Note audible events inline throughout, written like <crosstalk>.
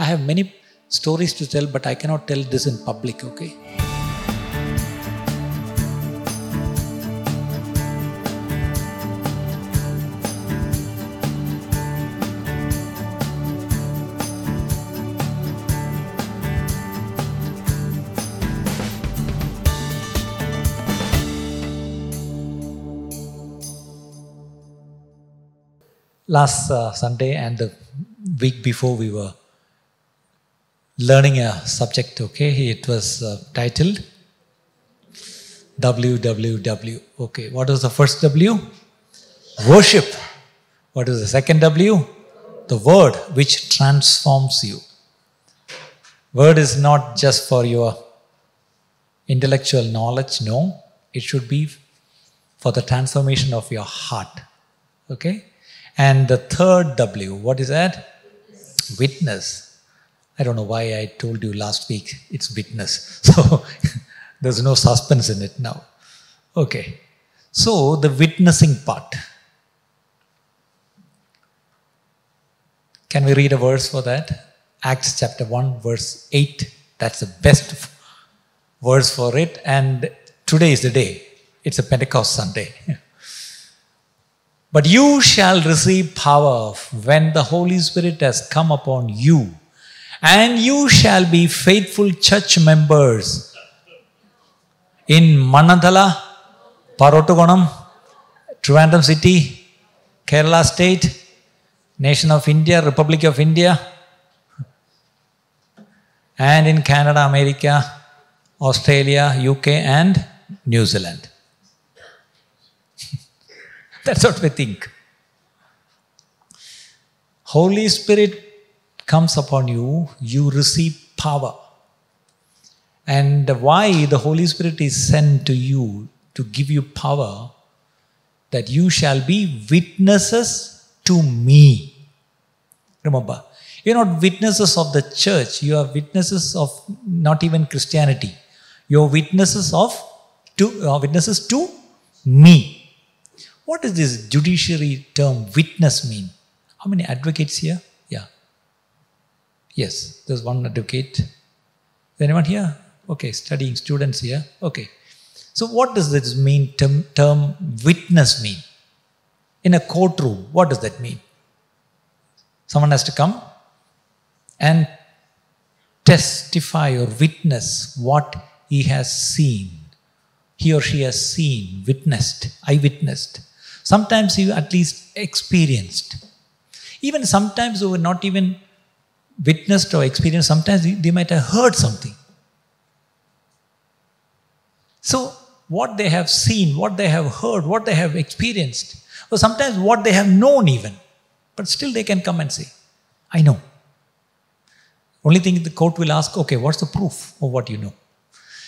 I have many stories to tell, but I cannot tell this in public, okay? Last uh, Sunday and the week before, we were learning a subject, okay? It was uh, titled WWW. Okay, what was the first W? Worship. What is the second W? The word which transforms you. Word is not just for your intellectual knowledge, no. It should be for the transformation of your heart. Okay? And the third W, what is that? Witness. I don't know why I told you last week it's witness. <laughs> So <laughs> there's no suspense in it now. Okay. So the witnessing part. Can we read a verse for that? Acts chapter 1, verse 8. That's the best verse for it. And today is the day. It's a Pentecost Sunday. <laughs> But you shall receive power when the Holy Spirit has come upon you, and you shall be faithful church members in Mannanthala, Parotogonam, Trivandrum City, Kerala State, Nation of India, Republic of India, and in Canada, America, Australia, UK, and New Zealand. <laughs> That's what we think. Holy Spirit comes upon you, you receive power. And why the Holy Spirit is sent to you to give you power that you shall be witnesses to me. Remember, you're not witnesses of the church, you are witnesses of not even Christianity. You're witnesses of to uh, witnesses to me. What does this judiciary term witness mean? How many advocates here? Yes, there's one advocate. Is anyone here? Okay, studying students here. Okay. So, what does this mean, term, term witness mean? In a courtroom, what does that mean? Someone has to come and testify or witness what he has seen. He or she has seen, witnessed, I witnessed. Sometimes you at least experienced. Even sometimes who were not even witnessed or experienced, sometimes they might have heard something. So, what they have seen, what they have heard, what they have experienced, or sometimes what they have known even, but still they can come and say, I know. Only thing the court will ask, okay, what's the proof of what you know?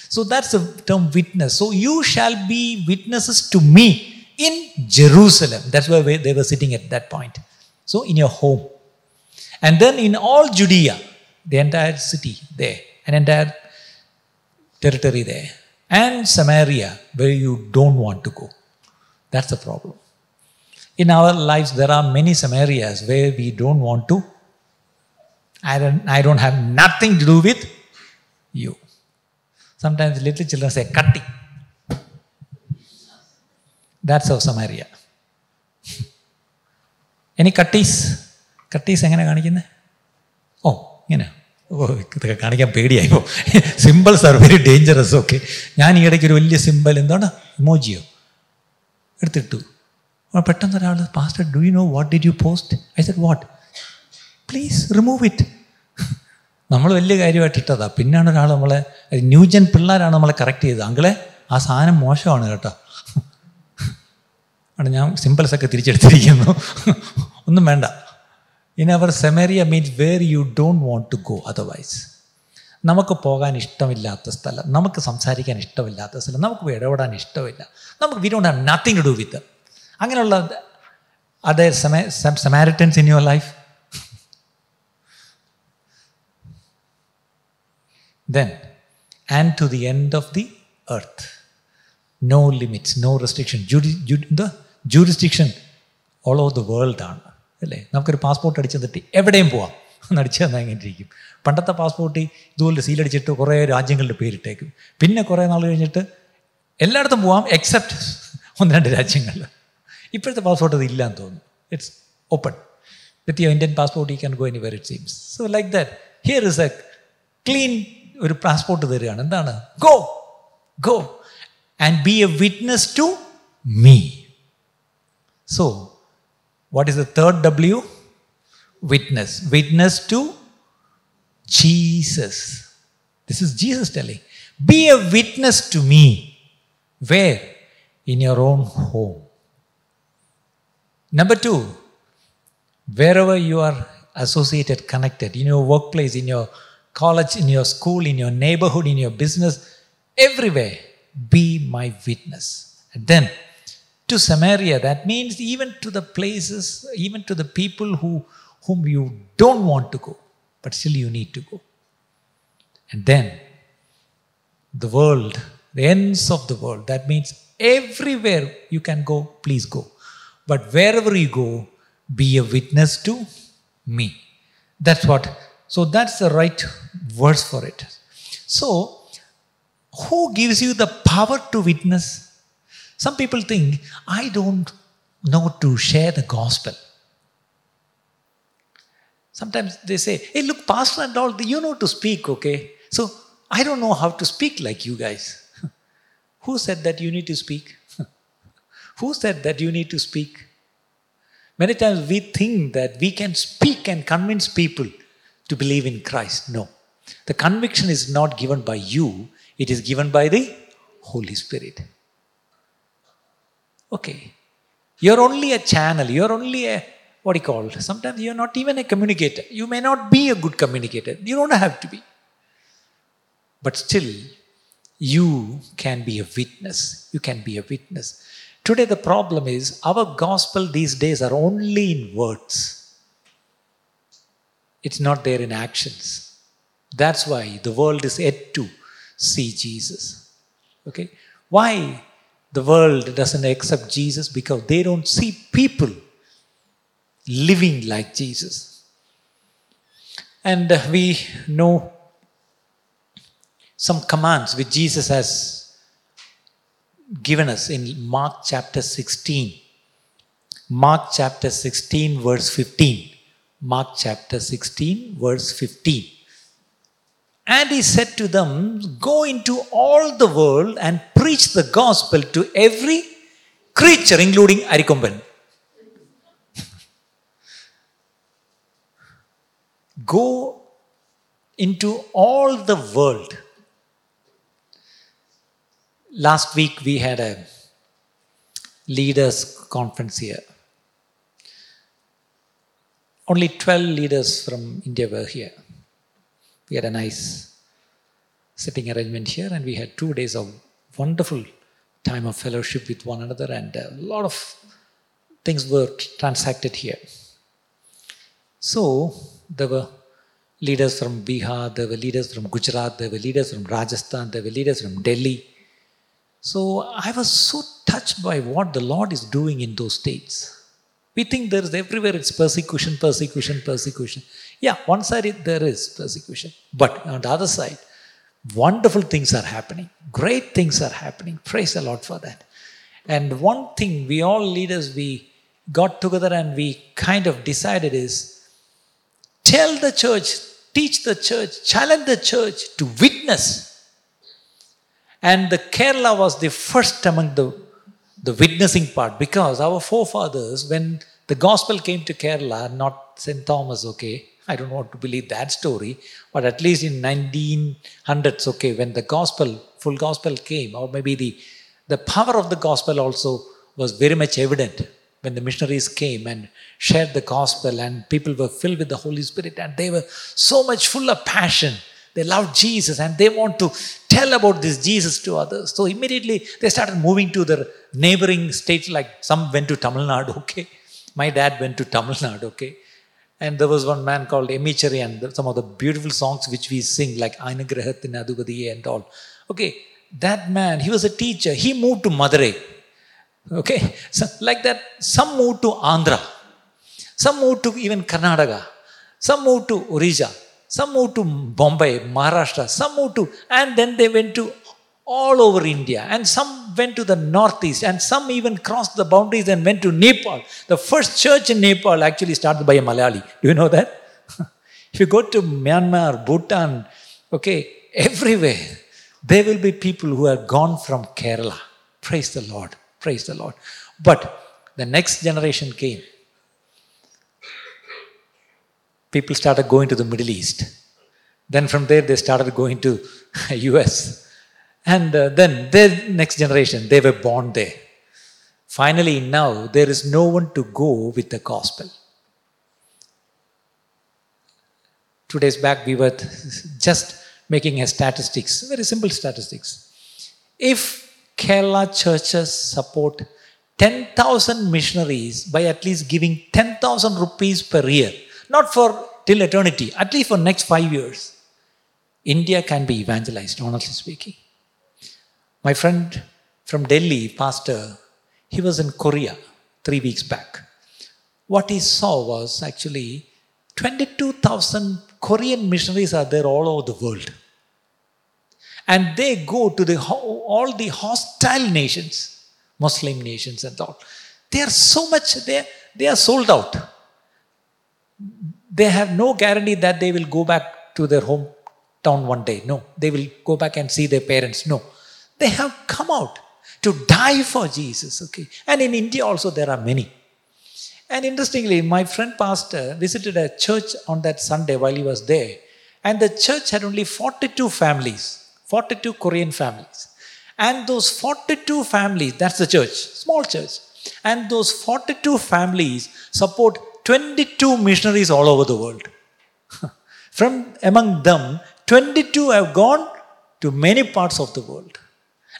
So that's the term witness. So you shall be witnesses to me in Jerusalem. That's where they were sitting at that point. So in your home. And then in all Judea, the entire city there, an entire territory there, and Samaria, where you don't want to go. That's the problem. In our lives, there are many Samarias where we don't want to. I don't, I don't have nothing to do with you. Sometimes little children say, "kati," That's our Samaria. <laughs> Any katis? കട്ടീസ് എങ്ങനെ കാണിക്കുന്നത് ഓ ഇങ്ങനെ. ഓ ഇതൊക്കെ കാണിക്കാൻ പേടിയായിപ്പോ symbols are very dangerous okay ഞാൻ ഈ ഇടയ്ക്ക് ഒരു വലിയ സിമ്പിൾ എന്താണ്? ഇമോജിയോ എടുത്തിട്ടു. പെട്ടെന്ന് ഒരാൾ pastor do you know what did you post I said what please remove it നമ്മൾ വലിയ കാര്യമായിട്ട് ഇട്ടതാ. പിന്നാണ് ഒരാൾ നമ്മളെ ന്യൂജൻ പിള്ളേരാണ് നമ്മളെ കറക്റ്റ് ചെയ്തത്. അങ്കളെ ആ സാധനം മോശമാണ് കേട്ടോ. ആണ് ഞാൻ സിമ്പിൾസൊക്കെ തിരിച്ചെടുത്തിരിക്കുന്നു. ഒന്നും വേണ്ട. In our സെമേറിയ means where you don't want to go otherwise നമുക്ക് പോകാൻ ഇഷ്ടമില്ലാത്ത സ്ഥലം നമുക്ക് സംസാരിക്കാൻ ഇഷ്ടമില്ലാത്ത സ്ഥലം നമുക്ക് ഇടപെടാൻ ഇഷ്ടമില്ല നമുക്ക് we don't have nothing to do with അങ്ങനെയുള്ള അതേ സെമാരിറ്റൻസ് in your life then and to the end of the earth. No limits, no restriction. Judi, jud, the jurisdiction all over the world ആണ് അല്ലേ? നമുക്കൊരു പാസ്പോർട്ട് അടിച്ചു തട്ടി എവിടെയും പോവാം. അടിച്ചു തന്നാൽ ഇരിക്കും. പണ്ടത്തെ പാസ്പോർട്ട് ഇതുപോലെ സീലടിച്ചിട്ട് കുറേ രാജ്യങ്ങളുടെ പേരിട്ടേക്കും. പിന്നെ കുറേ നാൾ കഴിഞ്ഞിട്ട് എല്ലായിടത്തും പോവാം എക്സെപ്റ്റ് ഒന്ന് രണ്ട് രാജ്യങ്ങളിൽ ഇപ്പോഴത്തെ പാസ്പോർട്ട് അത് ഇല്ലാന്ന് തോന്നുന്നു. It's open with your Indian passport you can go anywhere it seems so like that here is a clean ഒരു പാസ്പോർട്ട് തരികയാണ്. എന്താണ്? Go go and be a witness to me so What is the third W? Witness. Witness to Jesus. This is Jesus telling. Be a witness to me. Where? In your own home. Number two, wherever you are associated, connected, in your workplace, in your college, in your school, in your neighborhood, in your business, everywhere, be my witness. And then to Samaria, that means even to the places, even to the people who, whom you don't want to go, but still you need to go. And then the world, the ends of the world, that means everywhere you can go, please go. But wherever you go, be a witness to me. That's what, so that's the right verse for it. So, who gives you the power to witness? Some people think, I don't know to share the gospel. Sometimes they say, hey, look, Pastor and all, you know to speak, okay? So, I don't know how to speak like you guys. <laughs> Who said that you need to speak? <laughs> Who said that you need to speak? Many times we think that we can speak and convince people to believe in Christ. No. The conviction is not given by you, it is given by the Holy Spirit. Okay. You're only a channel, you're only a, what do you call, sometimes you're not even a communicator. You may not be a good communicator, you don't have to be. But still, you can be a witness. You can be a witness. Today, the problem is our gospel these days are only in words, it's not there in actions. That's why the world is yet to see Jesus. Okay? Why the world doesn't accept Jesus? Because they don't see people living like Jesus. And we know some commands which Jesus has given us in Mark chapter 16. Mark chapter 16, verse 15. Mark chapter 16, verse 15. And he said to them, Go into all the world and preach the gospel to every creature, including Arikomban. <laughs> Go into all the world. Last week we had a leaders conference here. Only 12 leaders from India were here. We had a nice sitting arrangement here, and we had two days of wonderful time of fellowship with one another, and a lot of things were transacted here. So, there were leaders from Bihar, there were leaders from Gujarat, there were leaders from Rajasthan, there were leaders from Delhi. So, I was so touched by what the Lord is doing in those states. We think there is everywhere it's persecution, persecution, persecution. Yeah, one side it, there is persecution, but on the other side, wonderful things are happening. Great things are happening. Praise the Lord for that. And one thing we all leaders we got together and we kind of decided is tell the church, teach the church, challenge the church to witness. And the Kerala was the first among the, the witnessing part because our forefathers, when the gospel came to Kerala, not St. Thomas, okay, I don't want to believe that story, but at least in 1900s, okay, when the gospel, full gospel came, or maybe the, the power of the gospel also was very much evident when the missionaries came and shared the gospel and people were filled with the Holy Spirit and they were so much full of passion. They loved Jesus and they want to tell about this Jesus to others. So immediately they started moving to their neighboring states, like some went to Tamil Nadu, okay. My dad went to Tamil Nadu, okay. And there was one man called Emichari and some of the beautiful songs which we sing, like Ainagrahatin Adugadiye and all. Okay, that man, he was a teacher. He moved to Madurai. Okay, so like that, some moved to Andhra, some moved to even Karnataka, Some moved to Orissa. Some moved to Bombay, Maharashtra. Some moved to, and then they went to all over India. And some went to the northeast. And some even crossed the boundaries and went to Nepal. The first church in Nepal actually started by a Malayali. Do you know that? <laughs> if you go to Myanmar, Bhutan, okay, everywhere, there will be people who have gone from Kerala. Praise the Lord. Praise the Lord. But the next generation came. People started going to the Middle East. Then from there, they started going to <laughs> US. And uh, then their next generation, they were born there. Finally, now there is no one to go with the gospel. Two days back, we were <laughs> just making a statistics, very simple statistics. If Kerala churches support 10,000 missionaries by at least giving 10,000 rupees per year, not for till eternity, at least for next five years, India can be evangelized, honestly speaking. My friend from Delhi, pastor, he was in Korea three weeks back. What he saw was actually 22,000 Korean missionaries are there all over the world. And they go to the, all the hostile nations, Muslim nations and all. They are so much, they, they are sold out. They have no guarantee that they will go back to their hometown one day. No. They will go back and see their parents. No. They have come out to die for Jesus. Okay. And in India also there are many. And interestingly, my friend pastor visited a church on that Sunday while he was there. And the church had only 42 families, 42 Korean families. And those 42 families, that's the church, small church. And those 42 families support 22 missionaries all over the world. <laughs> From among them, 22 have gone to many parts of the world.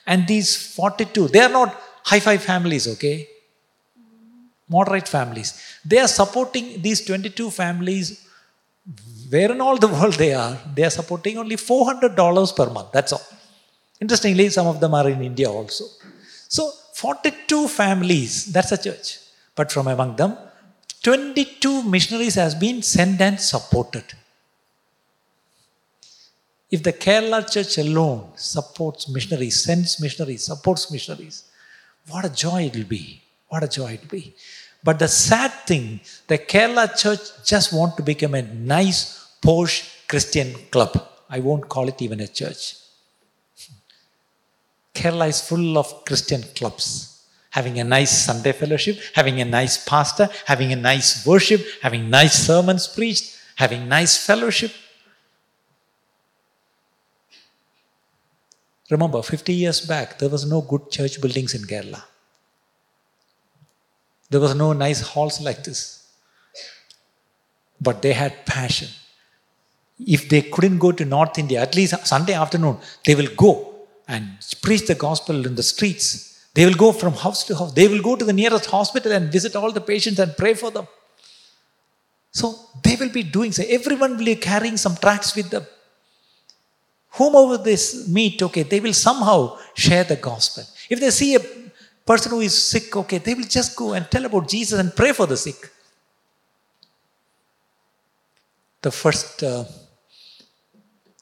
And these 42, they are not high five families, okay? Moderate families. They are supporting these 22 families, where in all the world they are, they are supporting only $400 per month. That's all. Interestingly, some of them are in India also. So, 42 families, that's a church. But from among them, 22 missionaries has been sent and supported. If the Kerala church alone supports missionaries, sends missionaries, supports missionaries, what a joy it will be. What a joy it will be. But the sad thing, the Kerala church just want to become a nice, posh Christian club. I won't call it even a church. Kerala is full of Christian clubs. Having a nice Sunday fellowship, having a nice pastor, having a nice worship, having nice sermons preached, having nice fellowship. Remember, 50 years back, there was no good church buildings in Kerala. There was no nice halls like this. But they had passion. If they couldn't go to North India, at least Sunday afternoon, they will go and preach the gospel in the streets. They will go from house to house. They will go to the nearest hospital and visit all the patients and pray for them. So they will be doing so. Everyone will be carrying some tracts with them whomever they meet, okay, they will somehow share the gospel. If they see a person who is sick, okay, they will just go and tell about Jesus and pray for the sick. The first uh,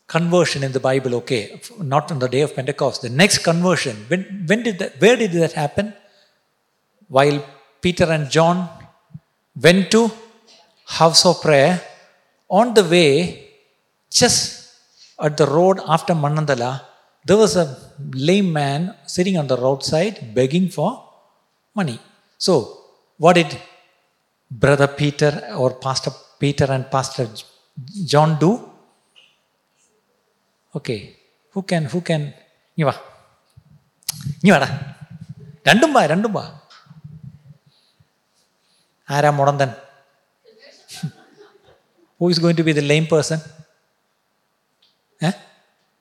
conversion in the Bible, okay, not on the day of Pentecost. The next conversion, when, when did that, where did that happen? While Peter and John went to house of prayer, on the way, just at the road after Mannanthala, there was a lame man sitting on the roadside begging for money. So, what did Brother Peter or Pastor Peter and Pastor John do? Okay, who can, who can, you are. Randumba, Randumba. Ara Morandan. Who is going to be the lame person? Eh?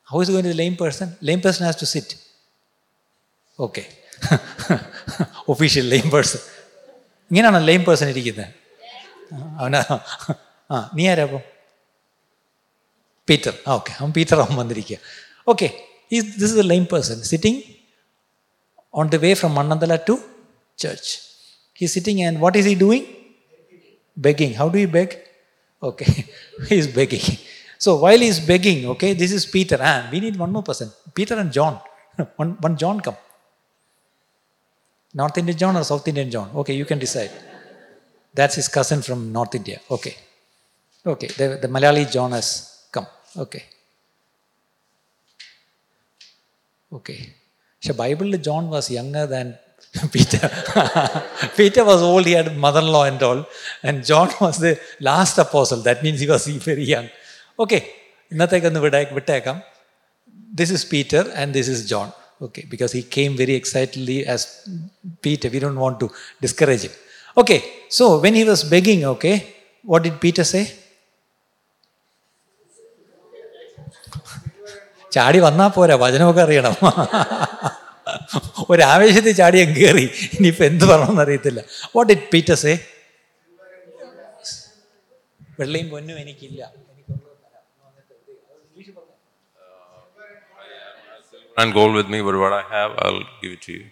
How is going to the lame person? Lame person has to sit. Okay. Official lame person. ഇങ്ങനെയാണോ lame person ഇരിക്കുന്നത് അവനാ ആ നീ ആരാ അപ്പം Peter ആ okay അവൻ Peter അവൻ വന്നിരിക്കുക ഓക്കെ ഈ this is a lame person sitting on the way from Mannanthala to church he sitting and what is he doing begging. How do you beg? Okay, he is begging. so while he's begging, okay, this is Peter. Ah, we need one more person. Peter and John. <laughs> one, one John come. North Indian John or South Indian John? Okay, you can decide. That's his cousin from North India. Okay. Okay, the, the Malayali John has come. Okay. Okay. So Bible John was younger than <laughs> Peter. <laughs> Peter was old, he had mother-in-law and all. And John was the last apostle. That means he was very young. Okay. ഇന്നത്തേക്കൊന്ന് വിടേ വിട്ടേക്കാം. This is Peter and this is John okay because he came very excitedly as Peter we don't want to discourage him okay so when he was begging okay what did Peter say ചാടി വന്നാൽ പോരാ വചനമൊക്കെ അറിയണം. ഒരാവേശത്തിൽ ചാടി അങ്ങ് കയറി. ഇനിയിപ്പോൾ എന്ത് പറയണമെന്ന് അറിയത്തില്ല. വാട്ട് ഇറ്റ് പീറ്റർ സേ വെള്ളയും പൊന്നും എനിക്കില്ല. And gold with me, but what I have, I'll give it to you.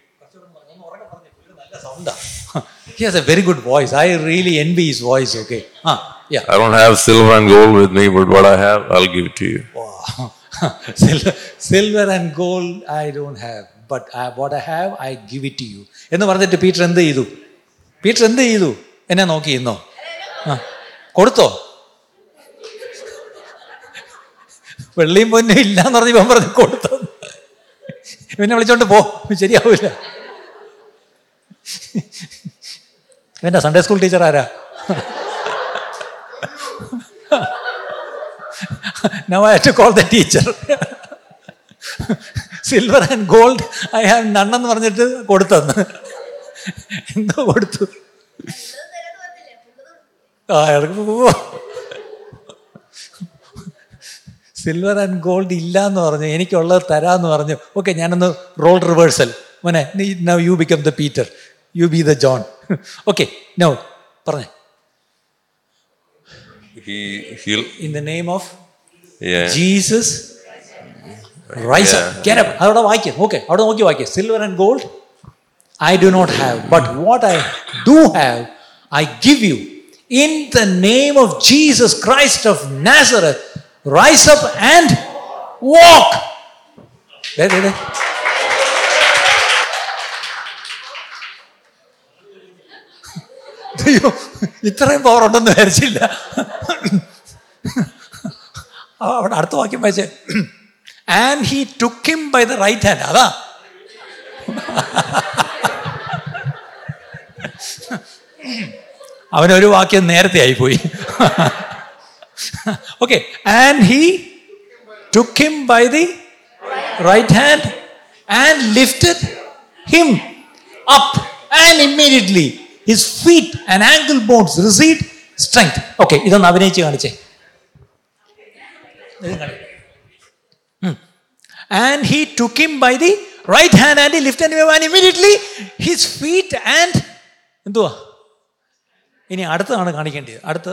he has a very good voice. I really envy his voice. Okay. Huh. yeah. I don't have silver and gold with me, but what I have, I'll give it to you. Wow. silver, silver and gold I don't have. But I, what I have, I give it to you. എന്ന് പറഞ്ഞിട്ട് Peter എന്ത് ചെയ്തു Peter എന്ത് ചെയ്തു എന്നെ നോക്കി ഇന്നോ ആ കൊടുത്തോ വെള്ളിയും പൊന്നും ഇല്ല എന്ന് പറഞ്ഞ് ഇവൻ പറഞ്ഞു കൊടുത്തു ഇവനെ വിളിച്ചോണ്ട് പോ. ശരിയാവില്ല ഇവന്റെ സൺഡേ സ്കൂൾ ടീച്ചർ ആരാ? now I have to teacher silver and gold I have നണ്ണെന്ന് പറഞ്ഞിട്ട് കൊടുത്തന്ന്. എന്തോ കൊടുത്തു. ആ ഇടയ്ക്ക് പോവോ സിൽവർ ആൻഡ് ഗോൾഡ് ഇല്ല എന്ന് പറഞ്ഞു എനിക്കുള്ളത് തരാമെന്ന് പറഞ്ഞു. ഓക്കെ ഞാനൊന്ന് റോൾ റിവേഴ്സൽ മോനെ നീ now you become the Peter you be the John okay now പറഞ്ഞേ. In the name of. Jesus rise അവിടെ വായിക്കും. ഓക്കെ അവിടെ നോക്കി വായിക്കും. Silver and gold I do not have but what I do have I give you in the name of Jesus Christ of Nazareth rise up and walk അയ്യോ ഇത്രയും power ഉണ്ടെന്ന് വിചാരിച്ചില്ല. അവിടെ അടുത്ത വാക്യം വായിച്ചേ. And he took by the right hand അതാ. അവനൊരു വാക്യം നേരത്തെ ആയിപ്പോയി. okay and he took him by the right hand and lifted him up and immediately his feet and ankle bones received strength okay ഇതൊന്ന് അഭിനയിച്ച് കാണിച്ചേ and he took him by the right hand and he lifted him and immediately his feet and എന്തുവാ ഇനി അടുത്തതാണ് കാണിക്കേണ്ടത് അടുത്ത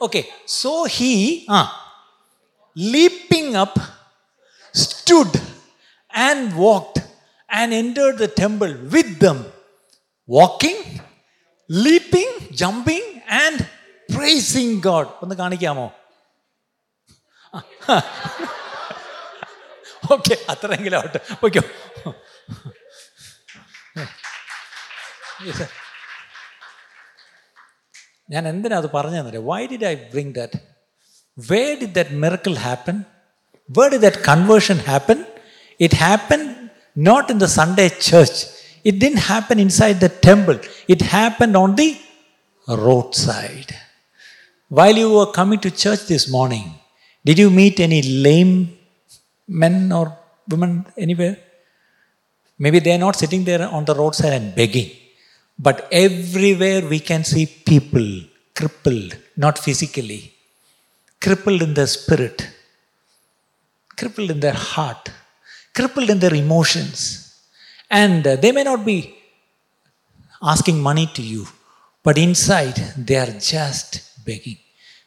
okay so he ആ leaping up stood and walked and entered the temple with dum walking leaping jumping and pricing God ഒന്ന് കാണിക്കാമോ <laughs> okay അത്രയെങ്കിലും ആവട്ടെ ഓക്കെ <laughs> <laughs> ഞാൻ എന്തിനാ അത് പറഞ്ഞതെന്നറിയാം why did I bring that way did that miracle happen way did that conversion happen it happen not in the Sunday church it didn't happen inside the temple it happen on the road side while you were coming to church this morning, did you meet any lame men or women anywhere? Maybe they are not sitting there on the roadside and begging, but everywhere we can see people crippled, not physically, crippled in their spirit, crippled in their heart, crippled in their emotions. And uh, they may not be asking money to you, but inside they are just begging.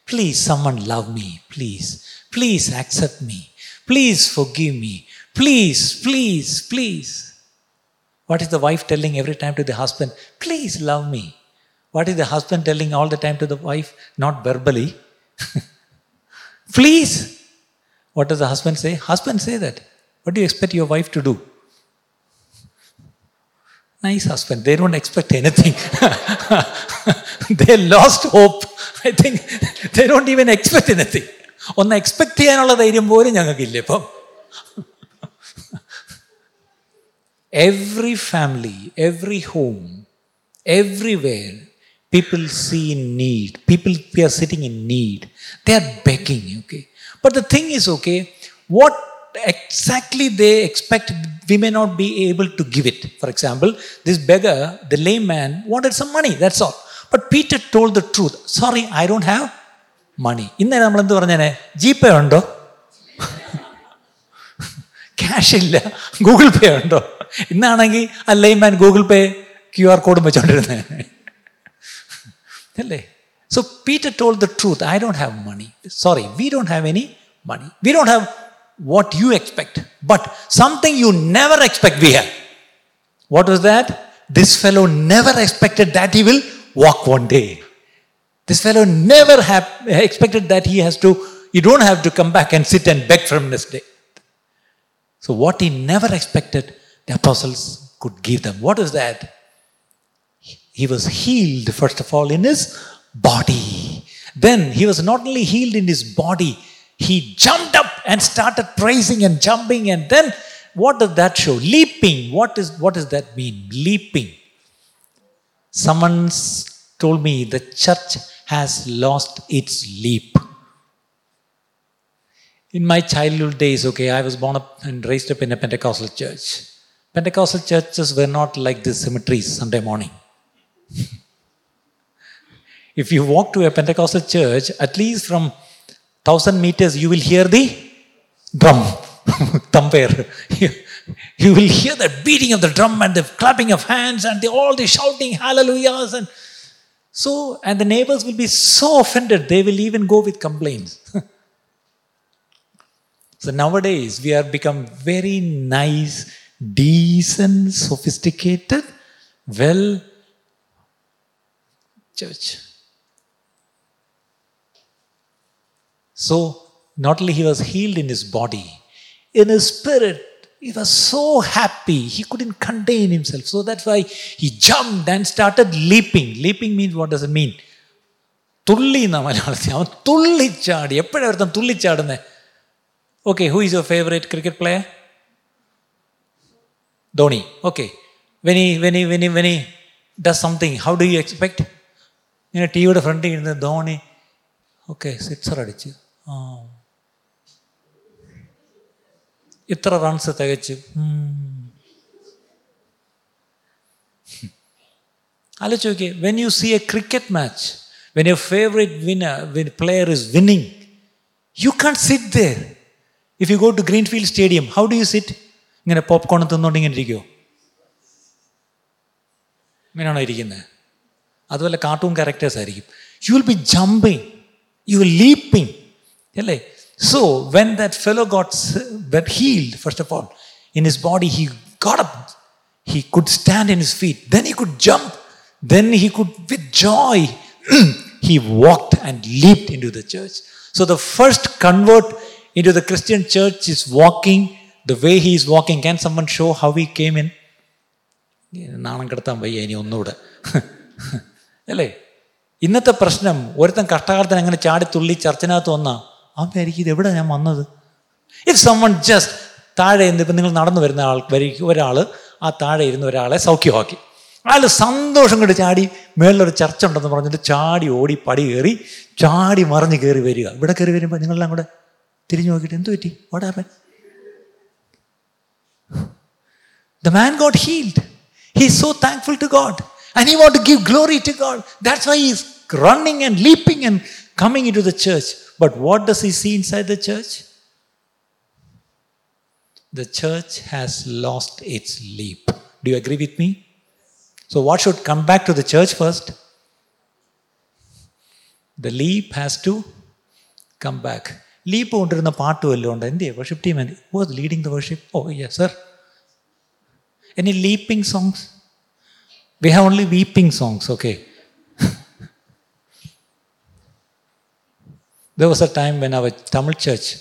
Please, someone love me. Please, please accept me. Please forgive me. Please, please, please. What is the wife telling every time to the husband? Please love me. What is the husband telling all the time to the wife? Not verbally. <laughs> Please. What does the husband say? Husband say that. What do you expect your wife to do? <laughs> Nice husband. They don't expect anything. <laughs> they lost hope. I think they don't even expect anything. ഒന്ന് expect ചെയ്യാനുള്ള ധൈര്യം പോലും ഞങ്ങൾക്കില്ല ഇപ്പം every family, every home, everywhere, people see need. People are sitting in need. They are begging, okay? But the thing is, okay, what exactly they expect, we may not be able to give it. For example, this beggar, the lame man, wanted some money, that's all. But Peter told the truth. Sorry, I don't have money. ഇന്നലെ നമ്മൾ എന്ത് പറഞ്ഞേനെ GPay ഉണ്ടോ <laughs> cash ഇല്ല Google പേ ഉണ്ടോ ഇന്നാണെങ്കിൽ ആ lime മാൻ Google പേ Q R കോഡും വെച്ചോണ്ടിരുന്നത് അല്ലേ so Peter told the truth I don't have money sorry we don't have any money we don't have what you expect but something you never expect we have what was that this fellow never expected that he will walk one day This fellow never have expected that he has to, you don't have to come back and sit and beg from this day. So, what he never expected, the apostles could give them. What is that? He was healed, first of all, in his body. Then he was not only healed in his body, he jumped up and started praising and jumping. And then what does that show? Leaping. What, is, what does that mean? Leaping. Someone told me the church has lost its leap. In my childhood days, okay, I was born up and raised up in a Pentecostal church. Pentecostal churches were not like the cemeteries Sunday morning. <laughs> if you walk to a Pentecostal church, at least from thousand meters, you will hear the drum. <laughs> You, you will hear the beating of the drum and the clapping of hands and the, all the shouting hallelujahs and so, and the neighbors will be so offended, they will even go with complaints. <laughs> so nowadays, we have become very nice, decent, sophisticated, well church. So, not only he was healed in his body, in his spirit, he was so happy, he couldn't contain himself. So that's why he jumped and started leaping. Leaping means what does it mean? തുള്ളി എന്നാ മലയാളത്തിൽ അവൻ തുള്ളിച്ചാടി എപ്പോഴാണ് ഒരുത്തൻ തുള്ളിച്ചാടുന്നത് okay who is your favourite cricket player Dhoni okay വെനി വെനി വെനി വെനി does something how do you expect ഇങ്ങനെ T വിയുടെ ഫ്രണ്ടിൽ ഇരുന്ന് ധോണി ഓക്കെ സിക്സർ അടിച്ച് ആ ഇത്ര റൺസ് തികച്ച് ആലോചിച്ച് നോക്കിയേ when you C A cricket match when your favourite winner player is winning U can't sit there if you go to greenfield stadium how do you sit ഇങ്ങനെ popcorn തിന്നുകൊണ്ട് ഇങ്ങനെ ഇരിക്കുമോ ഇങ്ങനെയാണോ ഇരിക്കുന്നത് അതുപോലെ കാർട്ടൂൺ ക്യാരക്ടേഴ്സ് ആയിരിക്കും you will be jumping you will leaping അല്ലേ So when that fellow got got healed, first of all, in his body, he got up. He could stand in his feet. Then he could jump. Then he could, with joy, he walked and leaped into the church. So the first convert into the Christian church is walking the way he is walking. Can someone show how he came in? നാണം കിടത്താൻ വയ്യ ഇനി ഒന്നുകൂടെ. അല്ലേ? ഇന്നത്തെ പ്രശ്നം ഒരുത്തൻ കഷ്ടകാലത്തിന് അങ്ങനെ ചാടി തുള്ളി ചർച്ചിനകത്ത് വന്നാ അവൻ വിചാരിക്കും ഇത് എവിടെ ഞാൻ വന്നത്? ഇഫ് സമ്മൺ ജസ്റ്റ് താഴെ ഇന്ന് ഇപ്പം നിങ്ങൾ നടന്നു വരുന്ന ആൾ വരിക്കും ഒരാൾ ആ താഴെ ഇരുന്ന ഒരാളെ സൗഖ്യമാക്കി. അയാൾ സന്തോഷം കൊണ്ട് ചാടി മേളിലൊരു ചർച്ച ഉണ്ടെന്ന് പറഞ്ഞിട്ട് ചാടി ഓടി പടി കയറി ചാടി മറിഞ്ഞ് കയറി വരിക. ഇവിടെ കയറി വരുമ്പോൾ നിങ്ങളെല്ലാം കൂടെ തിരിഞ്ഞു നോക്കിയിട്ട് എന്ത് പറ്റി? What happen the man got healed he so thankful to God and he want to give glory to God that's why is running and leaping and coming into the church. But what does he see inside the church? The church has lost its leap. Do you agree with me? So, what should come back to the church first? The leap has to come back. Leap കൊണ്ടിരുന്ന പാട്ട് വല്ലതും ഉണ്ട് എന്തിയെ worship team എന്ത് was leading the worship oh yes sir any leaping songs? We have only weeping songs, okay. <laughs> there was a time when our Tamil church,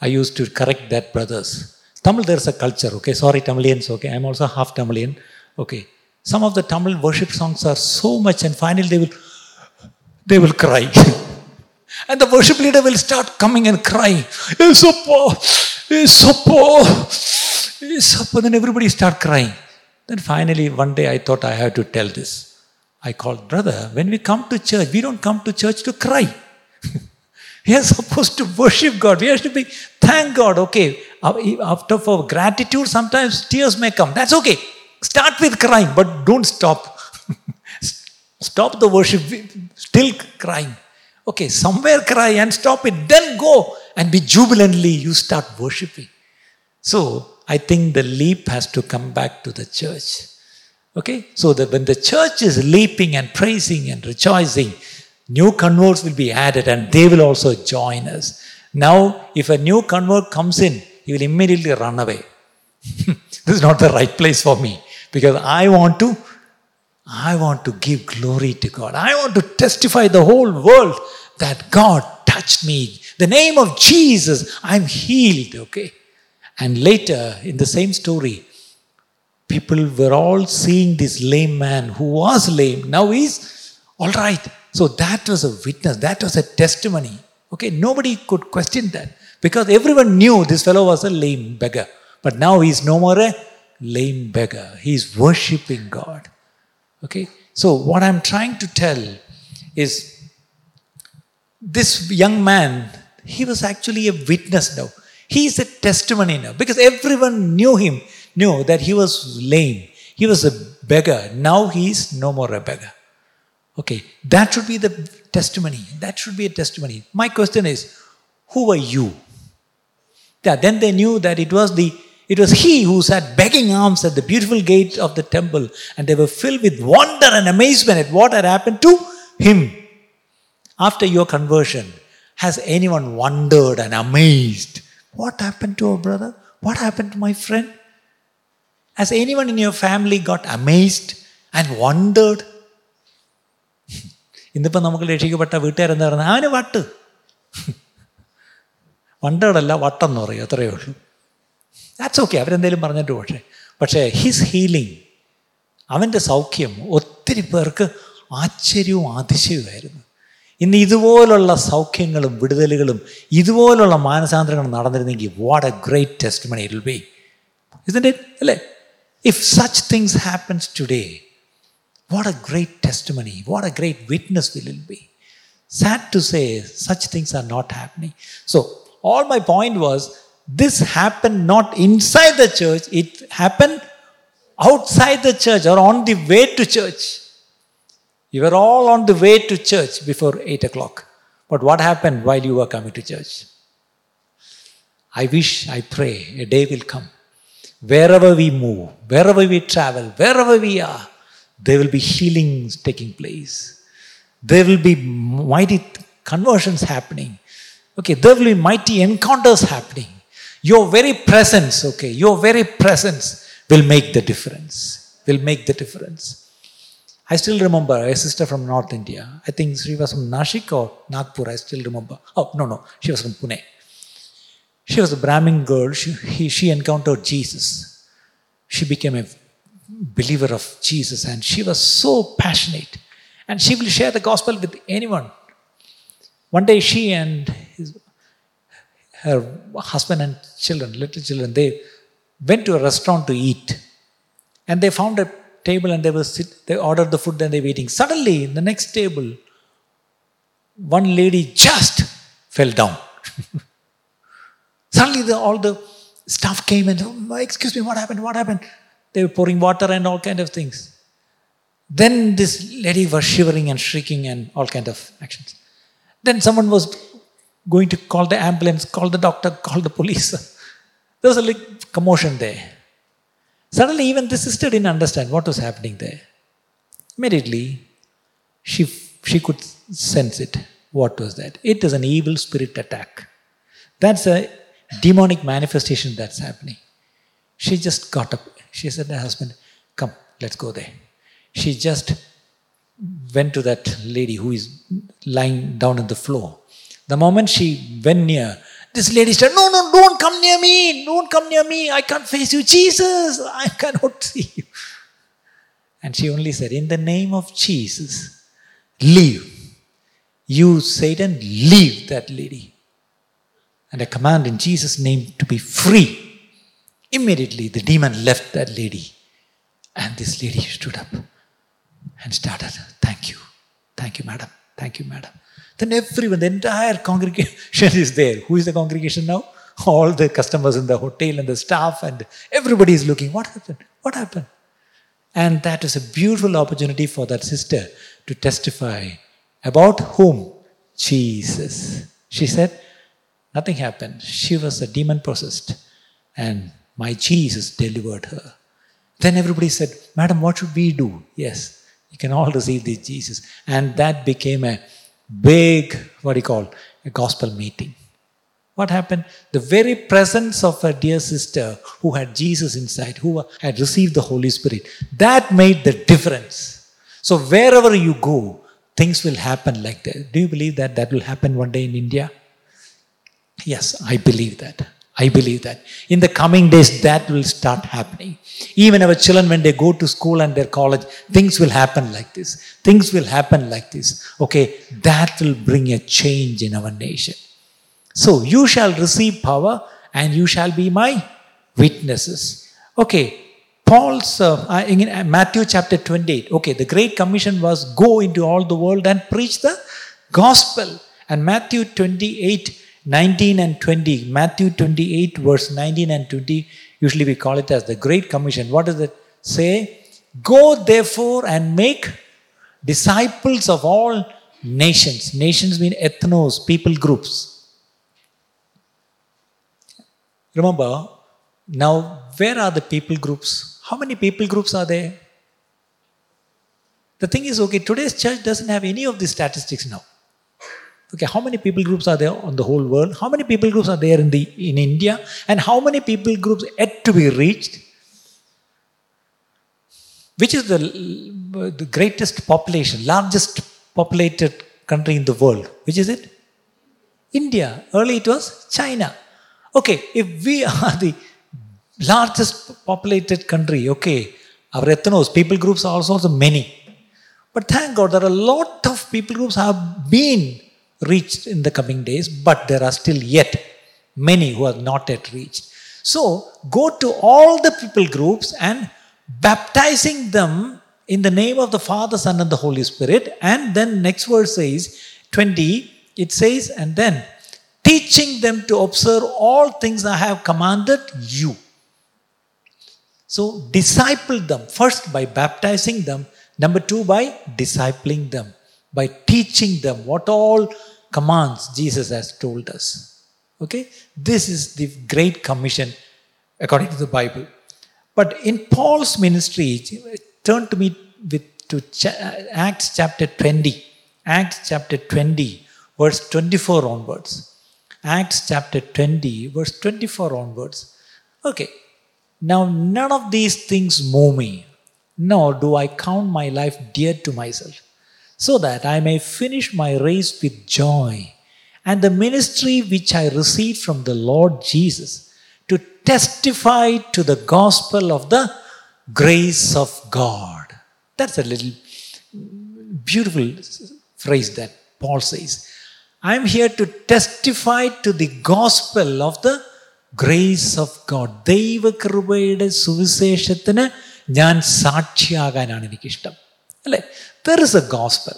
I used to correct that brothers. Tamil, there's a culture, okay. Sorry, Tamilians, okay. I'm also half Tamilian, okay. Some of the Tamil worship songs are so much, and finally they will, they will cry. <laughs> and the worship leader will start coming and crying. Esoppo, Esoppo. Esappa. Then everybody start crying. Then finally, one day I thought I had to tell this. I called, brother, when we come to church, we don't come to church to cry. <laughs> we are supposed to worship God. We have to be, thank God, okay. Uh, after for gratitude, sometimes tears may come. That's okay. Start with crying, but don't stop. <laughs> stop the worship, still crying. Okay, somewhere cry and stop it. Then go and be jubilantly, you start worshiping. So, I think the leap has to come back to the church. Okay, so that when the church is leaping and praising and rejoicing, new converts will be added and they will also join us. Now, if a new convert comes in, he will immediately run away. <laughs> this is not the right place for me because I want to I want to give glory to God. I want to testify the whole world that God touched me. The name of Jesus, I'm healed, okay? And later in the same story, people were all seeing this lame man who was lame. Now he's all right. So that was a witness, that was a testimony. Okay, nobody could question that because everyone knew this fellow was a lame beggar. But now he's no more a lame beggar. He's worshipping God. Okay, so what I'm trying to tell is this young man, he was actually a witness now. He is a testimony now because everyone knew him, knew that he was lame. He was a beggar. Now he is no more a beggar. Okay, that should be the testimony. That should be a testimony. My question is, who are you? Yeah, then they knew that it was the it was he who sat begging alms at the beautiful gate of the temple, and they were filled with wonder and amazement at what had happened to him. After your conversion, has anyone wondered and amazed? What happened to our brother? What happened to my friend? Has anyone in your family got amazed and wondered? ഇന്നിപ്പോൾ നമുക്ക് രക്ഷിക്കപ്പെട്ട വീട്ടുകാരെന്താ പറയുന്നത് അവന് വട്ട് വണ്ടേടല്ല വട്ടെന്ന് പറയും അത്രയേ ഉള്ളൂ that's okay അവരെന്തെങ്കിലും പറഞ്ഞിട്ട് പക്ഷേ പക്ഷേ ഹിസ് ഹീലിംഗ് അവൻ്റെ സൗഖ്യം ഒത്തിരി പേർക്ക് ആശ്ചര്യവും അതിശയവുമായിരുന്നു ഇന്ന് ഇതുപോലുള്ള സൗഖ്യങ്ങളും വിടുതലുകളും ഇതുപോലുള്ള മാനസാന്തരങ്ങളും നടന്നിരുന്നെങ്കിൽ what a great testimony it be ഇതിൻ്റെ അല്ലേ if such things happens today what a great testimony what a great witness will I'll be sad to say such things are not happening so all my point was this happened not inside the church, it happened outside the church or on the way to church. You were all on the way to church before 8 o'clock. But what happened while you were coming to church? I wish, I pray, a day will come. Wherever we move, wherever we travel, wherever we are, there will be healings taking place. There will be mighty conversions happening. Okay, there will be mighty encounters happening. Your very presence, okay, your very presence will make the difference. Will make the difference. I still remember a sister from North India. I think she was from Nashik or Nagpur. I still remember. Oh, no, no. She was from Pune. She was a Brahmin girl. She, he, she encountered Jesus. She became a believer of Jesus and she was so passionate. And she will share the gospel with anyone. One day, she and his, her husband and children, little children, they went to a restaurant to eat. And they found a table and they were sit, they ordered the food, then they were eating. Suddenly, in the next table, one lady just fell down. <laughs> Suddenly, the, all the staff came and, oh, excuse me, what happened? What happened? They were pouring water and all kind of things. Then this lady was shivering and shrieking and all kind of actions. Then someone was going to call the ambulance, call the doctor, call the police. <laughs> There was a like commotion there. Suddenly, even the sister didn't understand what was happening there. Immediately, she, she could sense it. What was that? It is an evil spirit attack. That's a demonic manifestation that's happening. She just got up. She said to her husband, Come, let's go there. She just went to that lady who is lying down on the floor, The moment she went near, this lady said, No, no, don't come near me. Don't come near me. I can't face you. Jesus, I cannot see you. And she only said, In the name of Jesus, leave. You, Satan, leave that lady. And I command in Jesus' name to be free. Immediately, the demon left that lady. And this lady stood up and started, Thank you. Thank you, madam. Thank you, madam. Then everyone, the entire congregation <laughs> is there. Who is the congregation now? All the customers in the hotel and the staff, and everybody is looking. What happened? What happened? And that is a beautiful opportunity for that sister to testify about whom? Jesus. She said, Nothing happened. She was a demon possessed, and my Jesus delivered her. Then everybody said, Madam, what should we do? Yes, you can all receive this Jesus. And that became a big, what do you call, a gospel meeting. What happened? The very presence of a dear sister who had Jesus inside, who had received the Holy Spirit, that made the difference. So wherever you go, things will happen like that. Do you believe that that will happen one day in India? Yes, I believe that. I believe that. In the coming days, that will start happening. Even our children, when they go to school and their college, things will happen like this. Things will happen like this. Okay, that will bring a change in our nation. So, you shall receive power and you shall be my witnesses. Okay, Paul's, uh, in Matthew chapter 28, okay, the Great Commission was go into all the world and preach the gospel. And Matthew 28, 19 and 20. Matthew 28, verse 19 and 20. Usually we call it as the Great Commission. What does it say? Go therefore and make disciples of all nations. Nations mean ethnos, people groups. Remember, now where are the people groups? How many people groups are there? The thing is, okay, today's church doesn't have any of these statistics now. Okay, how many people groups are there on the whole world? How many people groups are there in the in India? And how many people groups yet to be reached? Which is the, the greatest population, largest populated country in the world? Which is it? India. Early it was China. Okay, if we are the largest populated country, okay, our ethnos, people groups are also many. But thank God, there are a lot of people groups have been reached in the coming days, but there are still yet many who are not yet reached. So go to all the people groups and baptizing them in the name of the Father, Son, and the Holy Spirit. And then next verse says, 20, it says, and then teaching them to observe all things I have commanded you. So disciple them first by baptizing them, number two by discipling them by teaching them what all commands Jesus has told us. Okay? This is the Great Commission according to the Bible. But in Paul's ministry, turn to me with to uh, Acts chapter 20. Acts chapter 20, verse 24 onwards. Acts chapter 20, verse 24 onwards. Okay. Now, none of these things move me, nor do I count my life dear to myself so that I may finish my race with joy and the ministry which I received from the Lord Jesus to testify to the gospel of the grace of God. That's a little beautiful phrase that Paul says. I'm here to testify to the gospel of the grace of God ദൈവകൃപയുടെ സുവിശേഷത്തിന് ഞാൻ സാക്ഷിയാകാനാണ് എനിക്കിഷ്ടം അല്ലേ there is a gospel.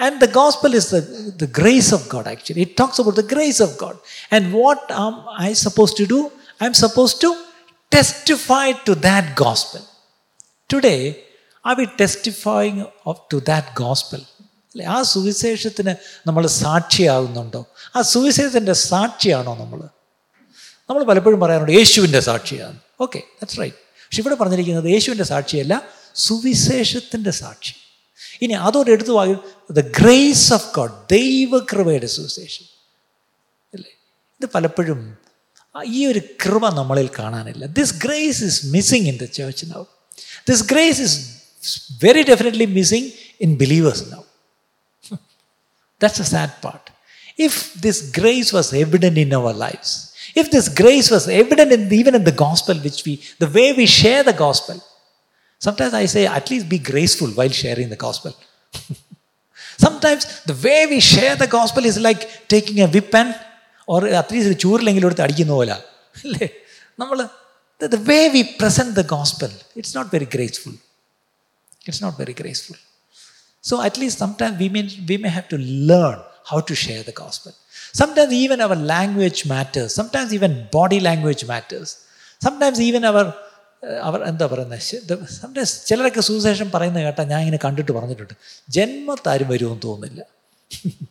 And the gospel is the, the grace of God, actually. It talks about the grace of God. And what am I supposed to do? I'm supposed to testify to that gospel. Today, are we testifying of, to that gospel? അല്ലെ ആ സുവിശേഷത്തിന് നമ്മൾ സാക്ഷിയാകുന്നുണ്ടോ ആ സുവിശേഷത്തിൻ്റെ സാക്ഷിയാണോ നമ്മൾ നമ്മൾ പലപ്പോഴും പറയാറുണ്ട് യേശുവിൻ്റെ സാക്ഷിയാണ് ഓക്കെ ദാറ്റ്സ് റൈറ്റ് പക്ഷെ ഇവിടെ പറഞ്ഞിരിക്കുന്നത് യേശുവിൻ്റെ സാക്ഷിയല്ല സുവിശേഷത്തിൻ്റെ സാക്ഷി ഇനി അതോടെ എടുത്തു വാങ്ങി ദ ഗ്രേസ് ഓഫ് ഗോഡ് ദൈവകൃപയുടെ സുവിശേഷം അല്ലേ ഇത് പലപ്പോഴും ഈ ഒരു കൃപ നമ്മളിൽ കാണാനില്ല this grace is missing in the church now this grace is very definitely missing in believers now that's a sad part if this grace was evident in our lives, if this grace was evident in, even in the gospel, which we, the way we share the gospel, sometimes I say, at least be graceful while sharing the gospel. <laughs> sometimes the way we share the gospel is like taking a whip and or at least ചൂരിലെങ്കിലും എടുത്ത് അടിക്കുന്ന പോലെ അല്ലേ നമ്മൾ the way we present the gospel, it's not very graceful. It's not very graceful. So at least sometimes we may, we may have to learn how to share the gospel. Sometimes even our language matters. Sometimes even body language matters. Sometimes even our അവർ എന്താ പറയുന്നത് sometimes ചിലരൊക്കെ സുവിശേഷം പറയുന്നത് കേട്ടാൽ ഞാൻ ഇങ്ങനെ കണ്ടിട്ട് പറഞ്ഞിട്ടുണ്ട്. ജന്മത്താരും വരുമെന്ന് തോന്നുന്നില്ല. <laughs>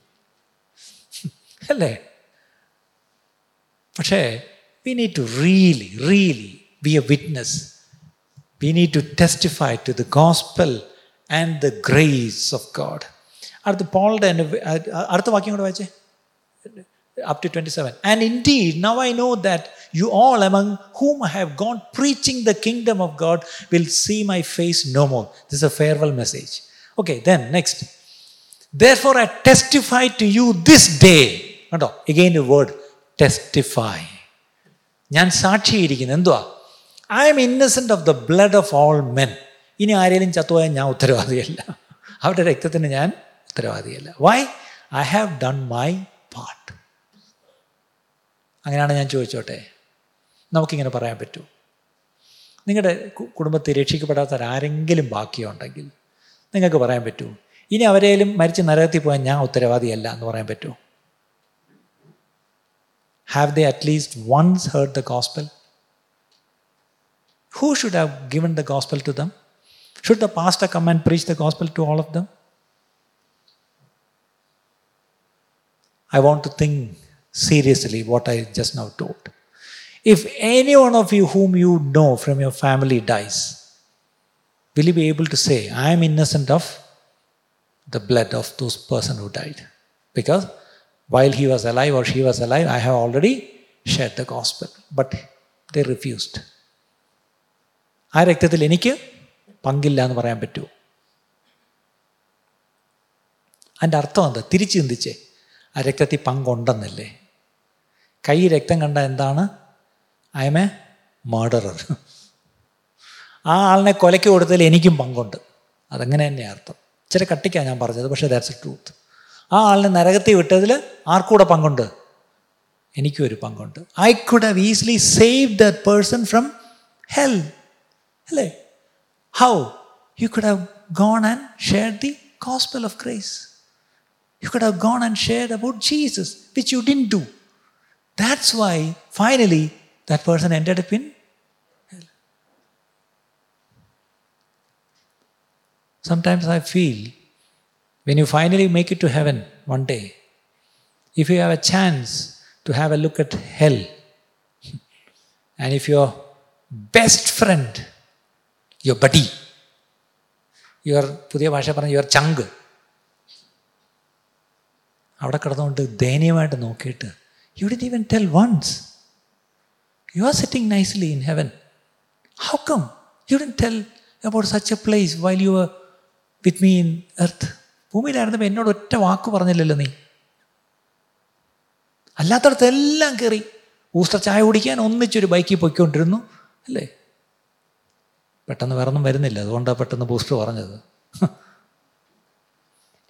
അല്ലേ? പക്ഷേ we need to really really be a witness we need to testify to the gospel and the grace of God അടുത്ത പോളുടെ അടുത്ത വാക്യം കൂടെ വായിച്ചേ. Up to twenty seven 27. In indeed, now I know that you all among whom I have gone preaching the kingdom of God will see my face no more. This is a farewell message. Okay, then next. Therefore, I testify to you this day. കണ്ടോ again a word testify. ഞാൻ സാക്ഷിയിരിക്കുന്നു എന്തുവാ I M innocent of the blood of all men ഇനി ആരെങ്കിലും ചത്തുപോയാൽ ഞാൻ ഉത്തരവാദിയല്ല അവരുടെ രക്തത്തിന് ഞാൻ ഉത്തരവാദിയല്ല why I have done my part അങ്ങനെയാണ് ഞാൻ ചോദിച്ചോട്ടെ നമുക്കിങ്ങനെ പറയാൻ പറ്റൂ. നിങ്ങളുടെ കുടുംബത്തെ രക്ഷിക്കപ്പെടാത്ത ആരെങ്കിലും ബാക്കിയുണ്ടെങ്കിൽ നിങ്ങൾക്ക് പറയാൻ പറ്റൂ ഇനി അവരേലും മരിച്ച് നരകത്തിൽ പോയാൽ ഞാൻ ഉത്തരവാദിയല്ല എന്ന് പറയാൻ പറ്റൂ. Have they at least once heard the gospel who should have given the gospel to them should the pastor come and preach the gospel to all of them I want to think seriously what I just now told. If any one of you whom you know from your family dies, will you be able to say, I am innocent of the blood of those person who died? Because while he was alive or she was alive, I have already shared the gospel. But they refused. ആ രക്തത്തിൽ എനിക്ക് പങ്കില്ല എന്ന് പറയാൻ പറ്റുമോ അതിൻ്റെ അർത്ഥം എന്താ തിരിച്ച് ചിന്തിച്ചേ ആ രക്തത്തിൽ പങ്കുണ്ടെന്നല്ലേ കൈ രക്തം കണ്ട എന്താണ് ഐ എം എ മർഡറർ ആ ആളിനെ കൊലയ്ക്ക് കൊടുത്തതിൽ എനിക്കും പങ്കുണ്ട് അതങ്ങനെ തന്നെ അർത്ഥം ഇച്ചിരി കട്ടിക്കാണ് ഞാൻ പറഞ്ഞത് പക്ഷേ ദാറ്റ്സ് എ ട്രൂത്ത് ആ ആളിനെ നരകത്തിൽ വിട്ടതിൽ ആർക്കൂടെ പങ്കുണ്ട് എനിക്കും ഒരു പങ്കുണ്ട് I could have easily save the person from hell അല്ലേ how you could have gone and share the gospel of grace. You could have gone and shared about Jesus, which you didn't do. That's why finally that person ended up in hell. Sometimes I feel when you finally make it to heaven one day, if you have a chance to have a look at hell, <laughs> and if your best friend, your buddy, your പുതിയ ഭാഷ പറഞ്ഞ your ചങ്ക് അവിടെ കിടന്നുകൊണ്ട് ദയനീയമായിട്ട് നോക്കിയിട്ട് you didn't even tell once You are sitting nicely in heaven. How come? You didn't tell about such a place while you were with me in earth? ഭൂമിയിലായിരുന്നപ്പോൾ എന്നോട് ഒറ്റ വാക്ക് പറഞ്ഞില്ലല്ലോ നീ. അല്ലാത്തടത്തെല്ലാം കയറി ഊസ്റ്റർ ചായ കുടിക്കാൻ ഒന്നിച്ചൊരു ബൈക്കിൽ പൊയ്ക്കൊണ്ടിരുന്നു അല്ലേ? പെട്ടെന്ന് വേറൊന്നും വരുന്നില്ല. അതുകൊണ്ടാണ് പെട്ടെന്ന് ബൂസ്റ്റർ പറഞ്ഞത്.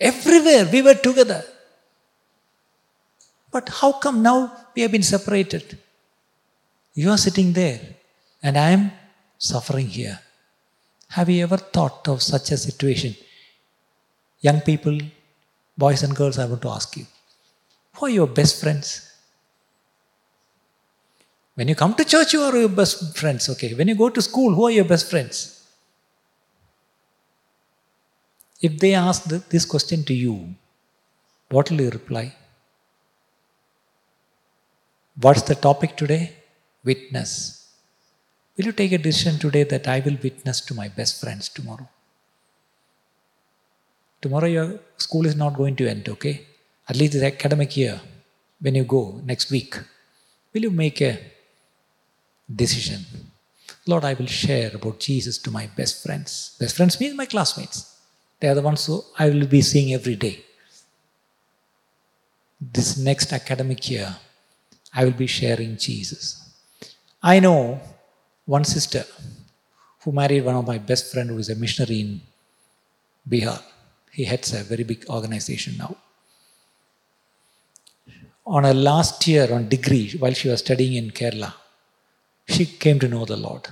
Everywhere we were together but how come now we have been separated You are sitting there and I am suffering here. Have you ever thought of such a situation? Young people, boys and girls, I want to ask you who are your best friends? When you come to church, who are your best friends, okay. When you go to school, who are your best friends? If they ask this question to you, what will you reply? What's the topic today? Witness. Will you take a decision today that I will witness to my best friends tomorrow? Tomorrow your school is not going to end, okay? At least the academic year, when you go next week, will you make a decision? Lord, I will share about Jesus to my best friends. Best friends means my classmates. They are the ones who I will be seeing every day. this next academic year, I will be sharing Jesus. I know one sister who married one of my best friend who is a missionary in Bihar. He heads a very big organization now. On her last year on degree, while she was studying in Kerala, she came to know the Lord.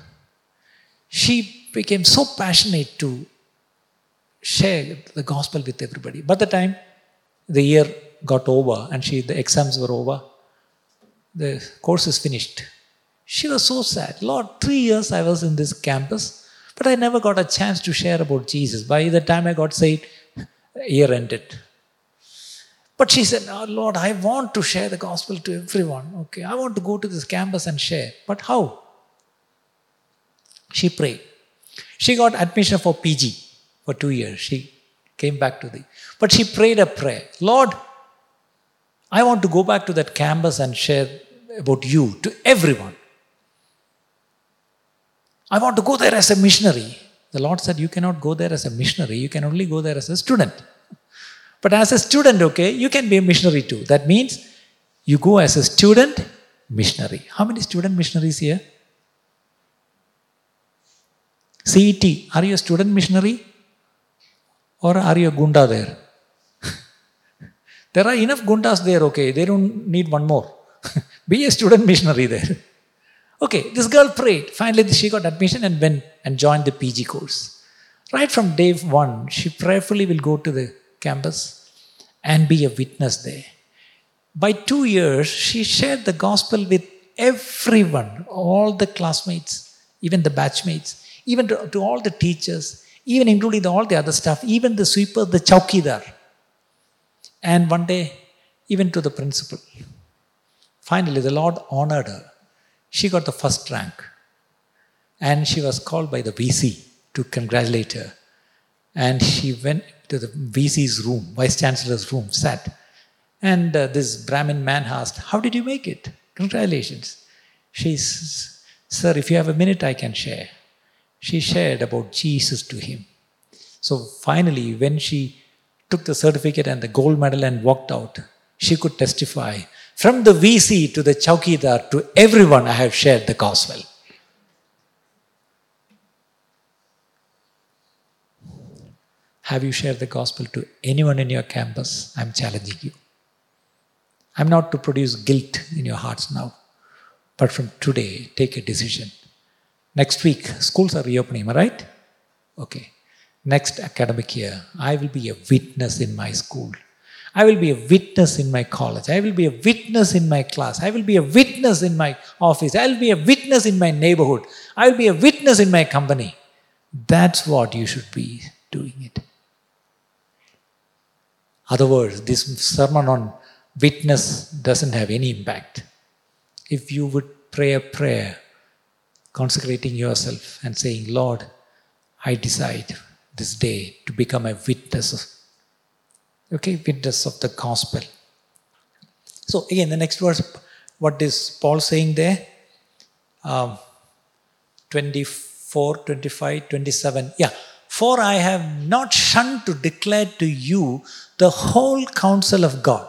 She became so passionate to share the gospel with everybody. By the time the year got over and she the exams were over, the course is finished. She was so sad. Lord, three years I was in this campus, but I never got a chance to share about Jesus. By the time I got saved, year ended. But she said, oh, Lord, I want to share the gospel to everyone. Okay, I want to go to this campus and share. But how? She prayed. She got admission for PG for two years. She came back to the. But she prayed a prayer Lord, I want to go back to that campus and share about you to everyone. I want to go there as a missionary. The Lord said, You cannot go there as a missionary, you can only go there as a student. But as a student, okay, you can be a missionary too. That means you go as a student missionary. How many student missionaries here? CET, are you a student missionary? Or are you a gunda there? <laughs> there are enough gundas there, okay, they don't need one more. <laughs> be a student missionary there. Okay, this girl prayed. Finally, she got admission and went and joined the PG course. Right from day one, she prayerfully will go to the campus and be a witness there. By two years, she shared the gospel with everyone, all the classmates, even the batchmates, even to, to all the teachers, even including the, all the other stuff, even the sweeper, the chowkidar. And one day, even to the principal. Finally, the Lord honored her she got the first rank. And she was called by the VC to congratulate her. And she went to the VC's room, Vice Chancellor's room, sat. And uh, this Brahmin man asked, How did you make it? Congratulations. She says, Sir, if you have a minute, I can share. She shared about Jesus to him. So finally, when she took the certificate and the gold medal and walked out, she could testify from the VC to the Chowkidar to everyone, I have shared the gospel. Have you shared the gospel to anyone in your campus? I'm challenging you. I'm not to produce guilt in your hearts now, but from today, take a decision. Next week, schools are reopening, am I right? Okay. Next academic year, I will be a witness in my school. I will be a witness in my college. I will be a witness in my class. I will be a witness in my office. I will be a witness in my neighborhood. I will be a witness in my company. That's what you should be doing it. Other words, this sermon on witness doesn't have any impact. If you would pray a prayer, consecrating yourself and saying, Lord, I decide this day to become a witness Okay, witness of the gospel. So again, the next verse, what is Paul saying there? Um, 24, 25, 27. Yeah. For I have not shunned to declare to you the whole counsel of God.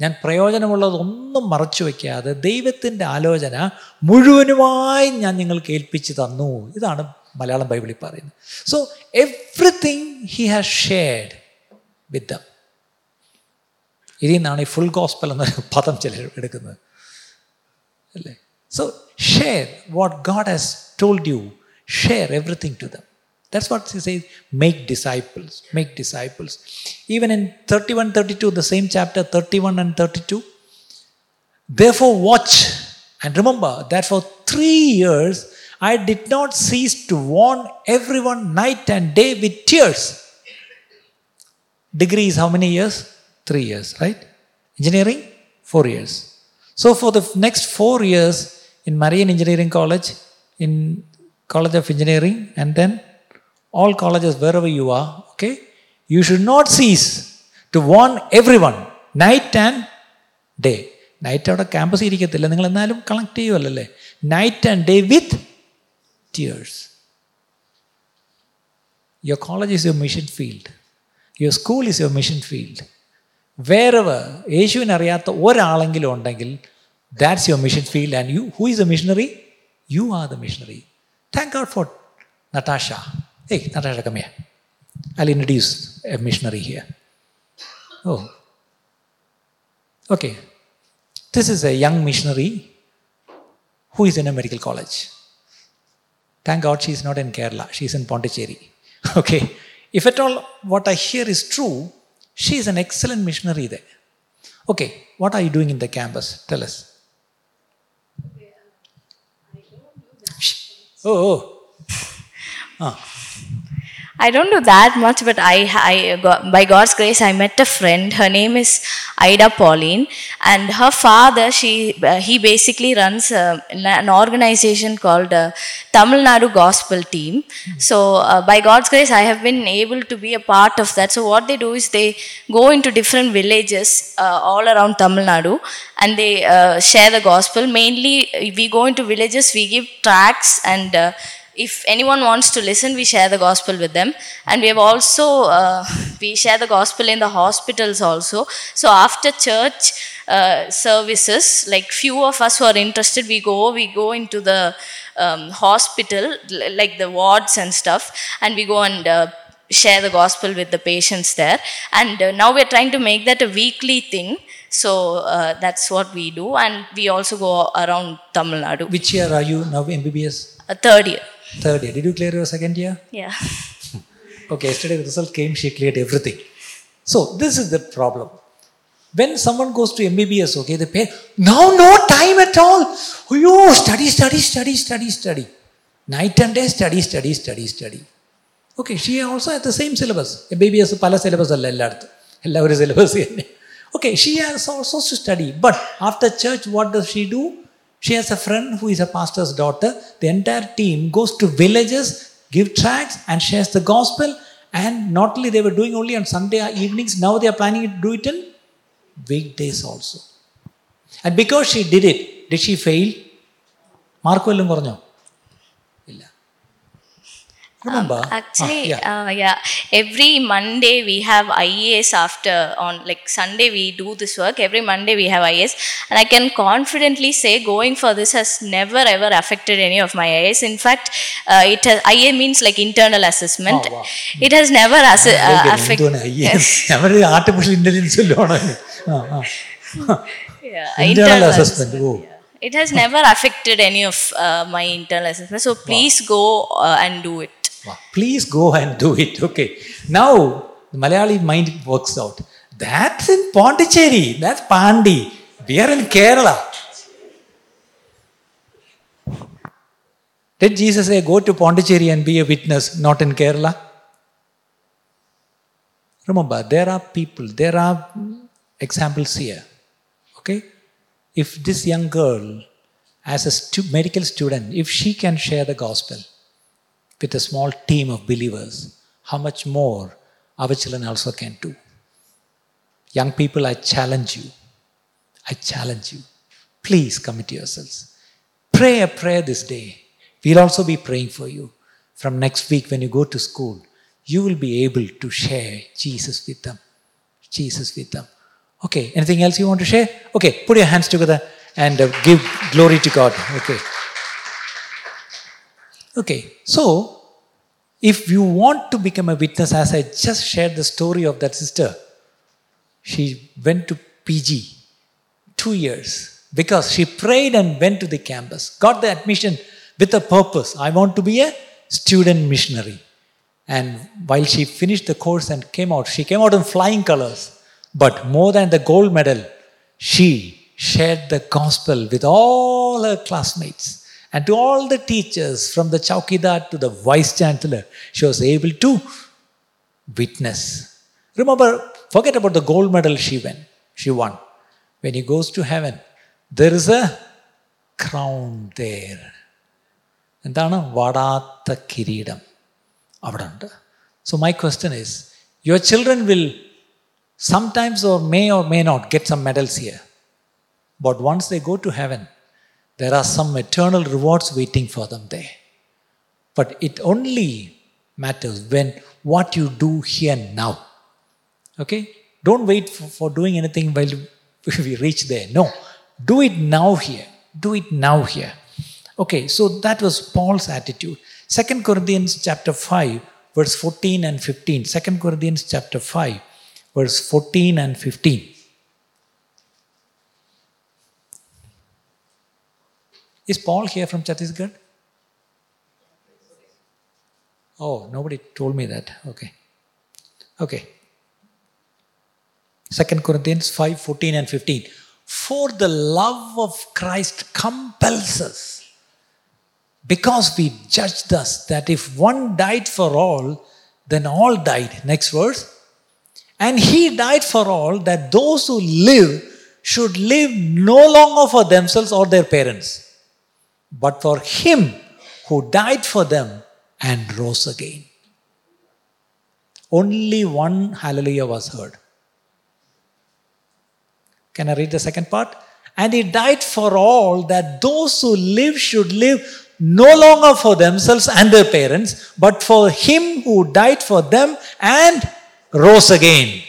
ഞാൻ പ്രയോജനമുള്ളതൊന്നും മറച്ചു വയ്ക്കാതെ ദൈവത്തിൻ്റെ ആലോചന മുഴുവനുമായി ഞാൻ നിങ്ങൾക്ക് ഏൽപ്പിച്ചു തന്നു ഇതാണ് മലയാളം ബൈബിളിൽ പറയുന്നത് so everything he has shared with them ഇതിൽ നിന്നാണ് ഈ ഫുൾ ഗോസ്പൽ എന്ന പദം ചിലർ എടുക്കുന്നത് അല്ലേ so share what God has told you share everything to them That's what he says make disciples, make disciples. Even in 31 32, the same chapter 31 and 32. Therefore, watch and remember that for three years I did not cease to warn everyone night and day with tears. Degrees, how many years? three years, right? Engineering, four years. So for the next four years in Marian Engineering College, in College of Engineering, and then all colleges wherever you are, okay, you should not cease to warn everyone, night and day. Night അവിടെ campus ഇരിക്കത്തില്ല നിങ്ങൾ എന്നാലും connect ചെയ്യുമല്ലേ night and day with tears your college is your mission field your school is your mission field wherever യേശുവിനെ അറിയാത്ത ഒരാളെങ്കിലും ഉണ്ടെങ്കിൽ that's your mission field and you who is a missionary you are the missionary thank God for Natasha ഏയ് Natasha കമ്മിയ I'll introduce a missionary here. Oh, okay. This is a young missionary who is in a medical college. Thank God she's not in Kerala, she's in Pondicherry. Okay. If at all what I hear is true, she is an excellent missionary there. Okay, what are you doing in the campus? Tell us. Oh, oh. <laughs> Ah. I don't do that much, but I, I got, by God's grace, I met a friend. Her name is Ida Pauline, and her father, she, uh, he basically runs uh, an organization called uh, Tamil Nadu Gospel Team. So, uh, by God's grace, I have been able to be a part of that. So, what they do is they go into different villages uh, all around Tamil Nadu, and they uh, share the gospel. Mainly, we go into villages, we give tracts and uh, if anyone wants to listen we share the gospel with them. And we have also uh, we share the gospel in the hospitals also. So after church uh, services like few of us who are interested we go we go into the um, hospital like the wards and stuff and we go and uh, share the gospel with the patients there. And uh, now we're trying to make that a weekly thing. So uh, that's what we do. And we also go around tamil nadu. Which year are you now MBBS? a third year Third year. Did you clear your second year? yeah <laughs> Okay, yesterday the result came, she cleared everything. So this is the problem. When someone goes to MBBS, okay, they pay now no time at all. Oh, you study, study, study, study, study. Night and day, study, study, study, study. Okay, she also has the same syllabus. MBBS പല syllabus അല്ല എല്ലായിടത്തും എല്ലാവരും syllabus തന്നെ Okay, she has also to study. But after church, what does she do? She has a friend who is a pastor's daughter. The entire team goes to villages, give tracts, and shares the gospel. And not only they were doing only on Sunday evenings, now they are planning to do it in weekdays also. And because she did it, did she fail? Mark വല്ലതും കുറഞ്ഞോ ഇല്ല Remember? Um, actually, ah, yeah. Uh, yeah. Every Monday we have IAS after on like Sunday we do this work. Every Monday we have IAS, and I can confidently say going for this has never ever affected any of my IAS. In fact, uh, it has IA means like internal assessment. Oh, wow. Hmm. It has never as uh, affected. <laughs> <laughs> artificial intelligence. <laughs> internal assessment. Oh. Yeah it has never affected any of uh, my internal assessment so please go uh, and do it Please go and do it. Okay. Now, the Malayali mind works out. That's in Pondicherry. That's Pandi. We are in Kerala. Did Jesus say, go to Pondicherry and be a witness, not in Kerala? Remember, there are people, there are examples here. Okay? If this young girl, as a stu- medical student, if she can share the gospel, with a small team of believers, how much more our children also can do. Young people, I challenge you. I challenge you. Please commit yourselves. Pray a prayer this day. We'll also be praying for you. From next week, when you go to school, you will be able to share Jesus with them. Jesus with them. Okay, anything else you want to share? Okay, put your hands together and uh, give glory to God. Okay. Okay, so if you want to become a witness, as I just shared the story of that sister, she went to PG two years because she prayed and went to the campus, got the admission with a purpose. I want to be a student missionary. And while she finished the course and came out, she came out in flying colors. But more than the gold medal, she shared the gospel with all her classmates and to all the teachers from the Chaukidar to the vice chancellor. She was able to witness. Remember, forget about the gold medal she won. She won. When he goes to heaven, there is a crown there. എന്താണ് വാടാത്ത കിരീടം അവിടെ ഉണ്ട് so my question is your children will sometimes or may or may not get some medals here but once they go to heaven there are some eternal rewards waiting for them there. But it only matters when what you do here now. Okay? Don't wait for, for doing anything while <laughs> we reach there. No. Do it now here. Do it now here. Okay, so that was Paul's attitude. Second Corinthians chapter 5, verse 14 and 15. Second Corinthians chapter 5, verse 14 and 15. Is Paul here from Chhattisgarh? Oh, nobody told me that. Okay. Okay. Second Corinthians 5 14 and 15. For the love of Christ compels us, because we judge thus that if one died for all, then all died. Next verse. And he died for all, that those who live should live no longer for themselves or their parents, but for him who died for them and rose again. Only one hallelujah was heard. Can I read the second part? And he died for all that those who live should live no longer for themselves and their parents, but for him who died for them and rose again.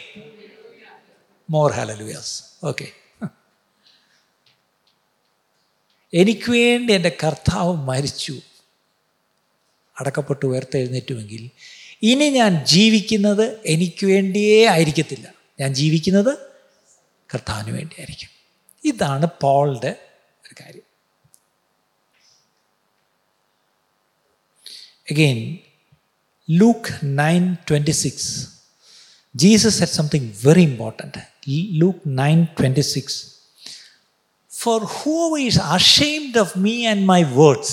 More hallelujahs. Okay. എനിക്ക് വേണ്ടി എന്റെ കർത്താവ് മരിച്ചു. അടക്കപ്പെട്ട് ഉയർത്തെഴുന്നേറ്റുമെങ്കിൽ ഇനി ഞാൻ ജീവിക്കുന്നത് എനിക്ക് വേണ്ടിയേ ആയിരിക്കത്തില്ല. ഞാൻ ജീവിക്കുന്നത് കർത്താവിന് വേണ്ടിയായിരിക്കും. ഇതാണ് പോളുടെ ഒരു കാര്യം. Again Luke nine twenty six Jesus said something very important Luke nine twenty six For whoever is ashamed of me and my words,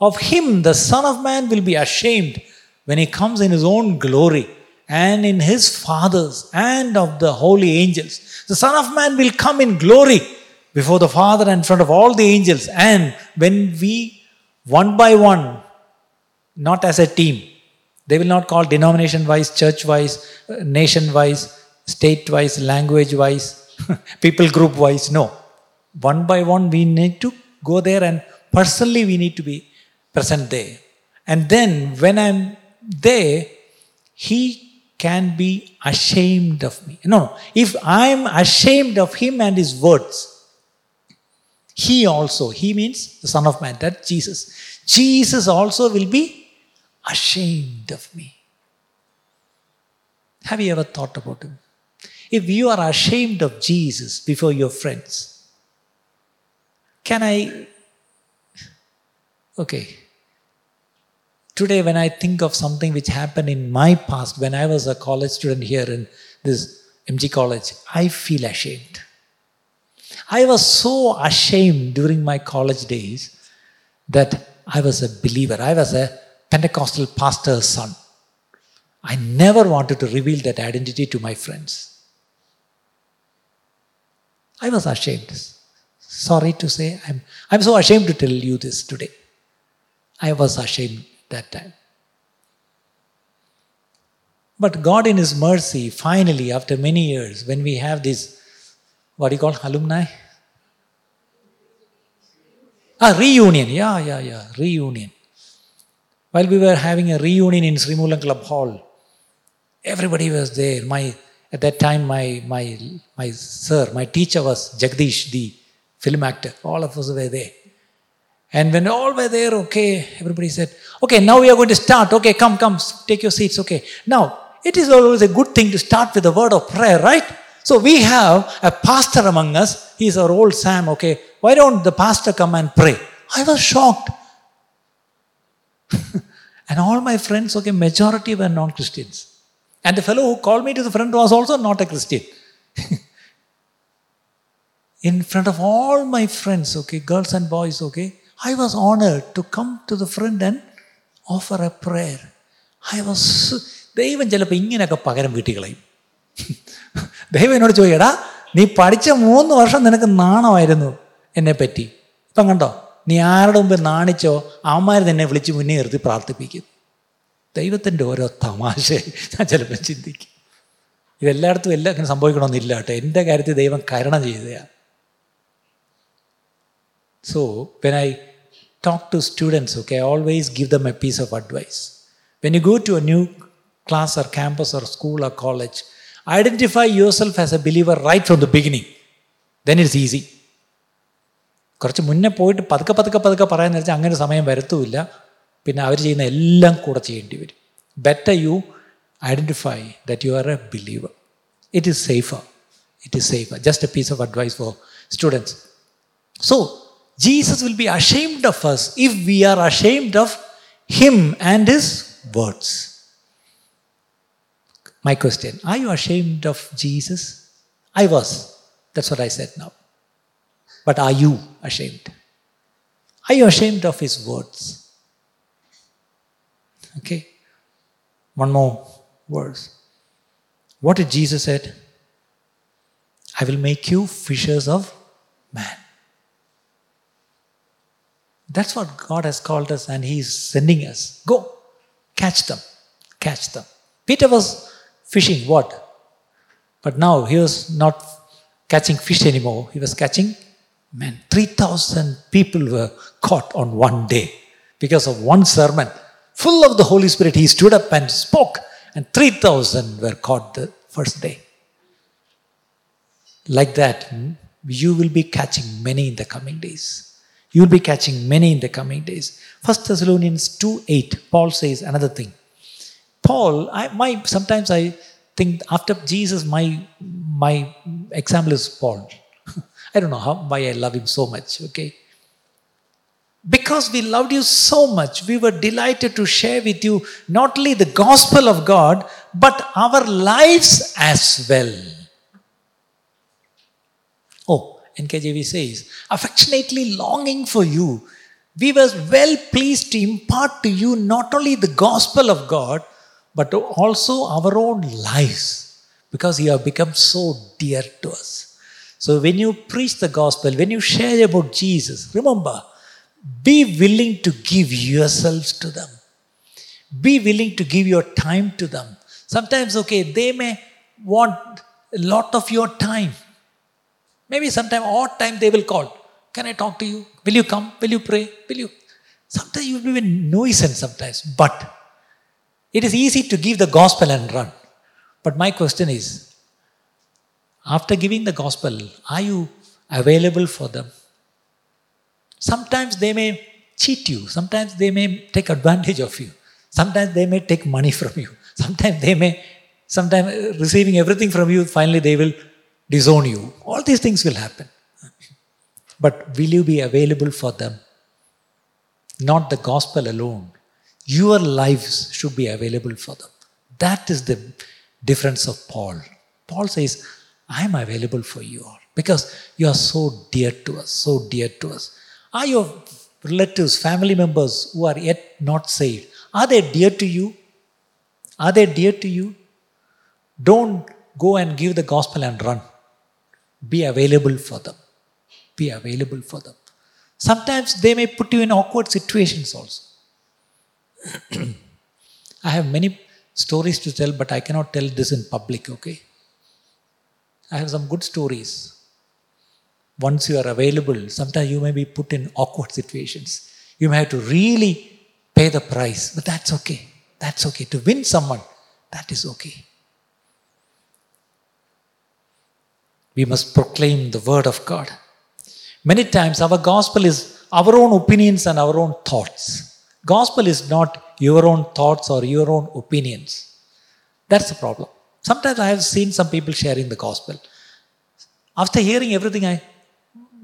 of him the Son of Man will be ashamed when he comes in his own glory and in his Father's and of the holy angels. The Son of Man will come in glory before the Father and in front of all the angels. And when we, one by one, not as a team, they will not call denomination wise, church wise, nation wise, state wise, language wise, <laughs> people group wise. No one by one we need to go there and personally we need to be present there. And then when i'm there he can be ashamed of me. No if i'm ashamed of him and his words he also he means the son of man that jesus. Jesus also will be ashamed of me. Have you ever thought about him? If you are ashamed of jesus before your friends can I? Okay. Today, when I think of something which happened in my past, when I was a college student here in this MG college, I feel ashamed. I was so ashamed during my college days that I was a believer. I was a Pentecostal pastor's son. I never wanted to reveal that identity to my friends. I was ashamed. Sorry to say, I'm, I'm so ashamed to tell you this today. I was ashamed that time. But God, in His mercy, finally, after many years, when we have this, what do you call alumni? Ah, reunion. Yeah, yeah, yeah, reunion. While we were having a reunion in Sri Srimulan Club Hall, everybody was there. My at that time, my my my sir, my teacher was Jagdish, the film actor. All of us were there. And when all were there, okay, everybody said, okay, now we are going to start. Okay, come, come, take your seats. Okay. Now, it is always a good thing to start with a word of prayer, right? So we have a pastor among us. He's our old Sam. Okay. Why don't the pastor come and pray? I was shocked. <laughs> and all my friends, okay, majority were non Christians. And the fellow who called me to the front was also not a Christian. <laughs> in front of all my friends, okay, girls and boys, okay, I was honored to come to the front and offer a prayer. I was ദൈവം ചിലപ്പോൾ ഇങ്ങനെയൊക്കെ പകരം വീട്ടികളയും ദൈവം എന്നോട് ചോദിക്കടാ നീ പഠിച്ച മൂന്ന് വർഷം നിനക്ക് നാണമായിരുന്നു എന്നെ പറ്റി. ഇപ്പം കണ്ടോ നീ ആരുടെ മുമ്പ് നാണിച്ചോ അവന്മാർ തന്നെ വിളിച്ച് മുന്നേ നിർത്തി പ്രാർത്ഥിപ്പിക്കും. ദൈവത്തിന്റെ ഓരോ തമാശ ഞാൻ ചിലപ്പോൾ ചിന്തിക്കും. ഇതെല്ലായിടത്തും എല്ലാം അങ്ങനെ സംഭവിക്കണമെന്നില്ല കേട്ടോ. എന്റെ കാര്യത്തിൽ ദൈവം കരുണ ചെയ്തതാണ് So, when I talk to students, okay, I always give them a piece of advice. When you go to a new class or campus or school or college, Identify yourself as a believer right from the beginning. Then it's easy. കുറച്ച് മുന്നേ പോയിട്ട് പതുക്കെ പതുക്കെ പതുക്കെ പറയാന്ന് വെച്ചാൽ അങ്ങനെ സമയം വരത്തുമില്ല പിന്നെ അവർ ചെയ്യുന്ന എല്ലാം കൂടെ ചെയ്യേണ്ടി വരും better you identify that you are a believer it is safer it is safer just a piece of advice for students So, Jesus will be ashamed of us if we are ashamed of Him and His words. My question Are you ashamed of Jesus? I was. That's what I said now. But are you ashamed? Are you ashamed of His words? Okay. One more verse. What did Jesus said? I will make you fishers of man. That's what God has called us, and He is sending us. Go, catch them, catch them. Peter was fishing, what? But now he was not catching fish anymore, he was catching men. 3,000 people were caught on one day because of one sermon. Full of the Holy Spirit, he stood up and spoke, and 3,000 were caught the first day. Like that, you will be catching many in the coming days. You will be catching many in the coming days. First Thessalonians 2 8, Paul says another thing. Paul, I, my sometimes I think after Jesus, my my example is Paul. <laughs> I don't know how why I love him so much, okay? Because we loved you so much, we were delighted to share with you not only the gospel of God, but our lives as well. NKJV says, affectionately longing for you. We were well pleased to impart to you not only the gospel of God, but also our own lives, because you have become so dear to us. So when you preach the gospel, when you share about Jesus, remember, be willing to give yourselves to them. Be willing to give your time to them. Sometimes, okay, they may want a lot of your time. Maybe sometime odd time they will call. Can I talk to you? Will you come? Will you pray? Will you? Sometimes you will be nuisance sometimes, but it is easy to give the gospel and run. But my question is, after giving the gospel, are you available for them? Sometimes they may cheat you. Sometimes they may take advantage of you. Sometimes they may take money from you. Sometimes they may, sometimes receiving everything from you, finally they will disown you. All these things will happen. But will you be available for them? Not the gospel alone. Your lives should be available for them. That is the difference of Paul. Paul says, I am available for you all because you are so dear to us, so dear to us. Are your relatives, family members who are yet not saved, are they dear to you? Are they dear to you? Don't go and give the gospel and run. Be available for them. Be available for them. Sometimes they may put you in awkward situations also. <clears throat> I have many stories to tell, but I cannot tell this in public, okay? I have some good stories. Once you are available, sometimes you may be put in awkward situations. You may have to really pay the price, but that's okay. That's okay. To win someone, that is okay. We must proclaim the word of God. Many times our gospel is our own opinions and our own thoughts. Gospel is not your own thoughts or your own opinions. That's the problem. Sometimes I have seen some people sharing the gospel. After hearing everything, I,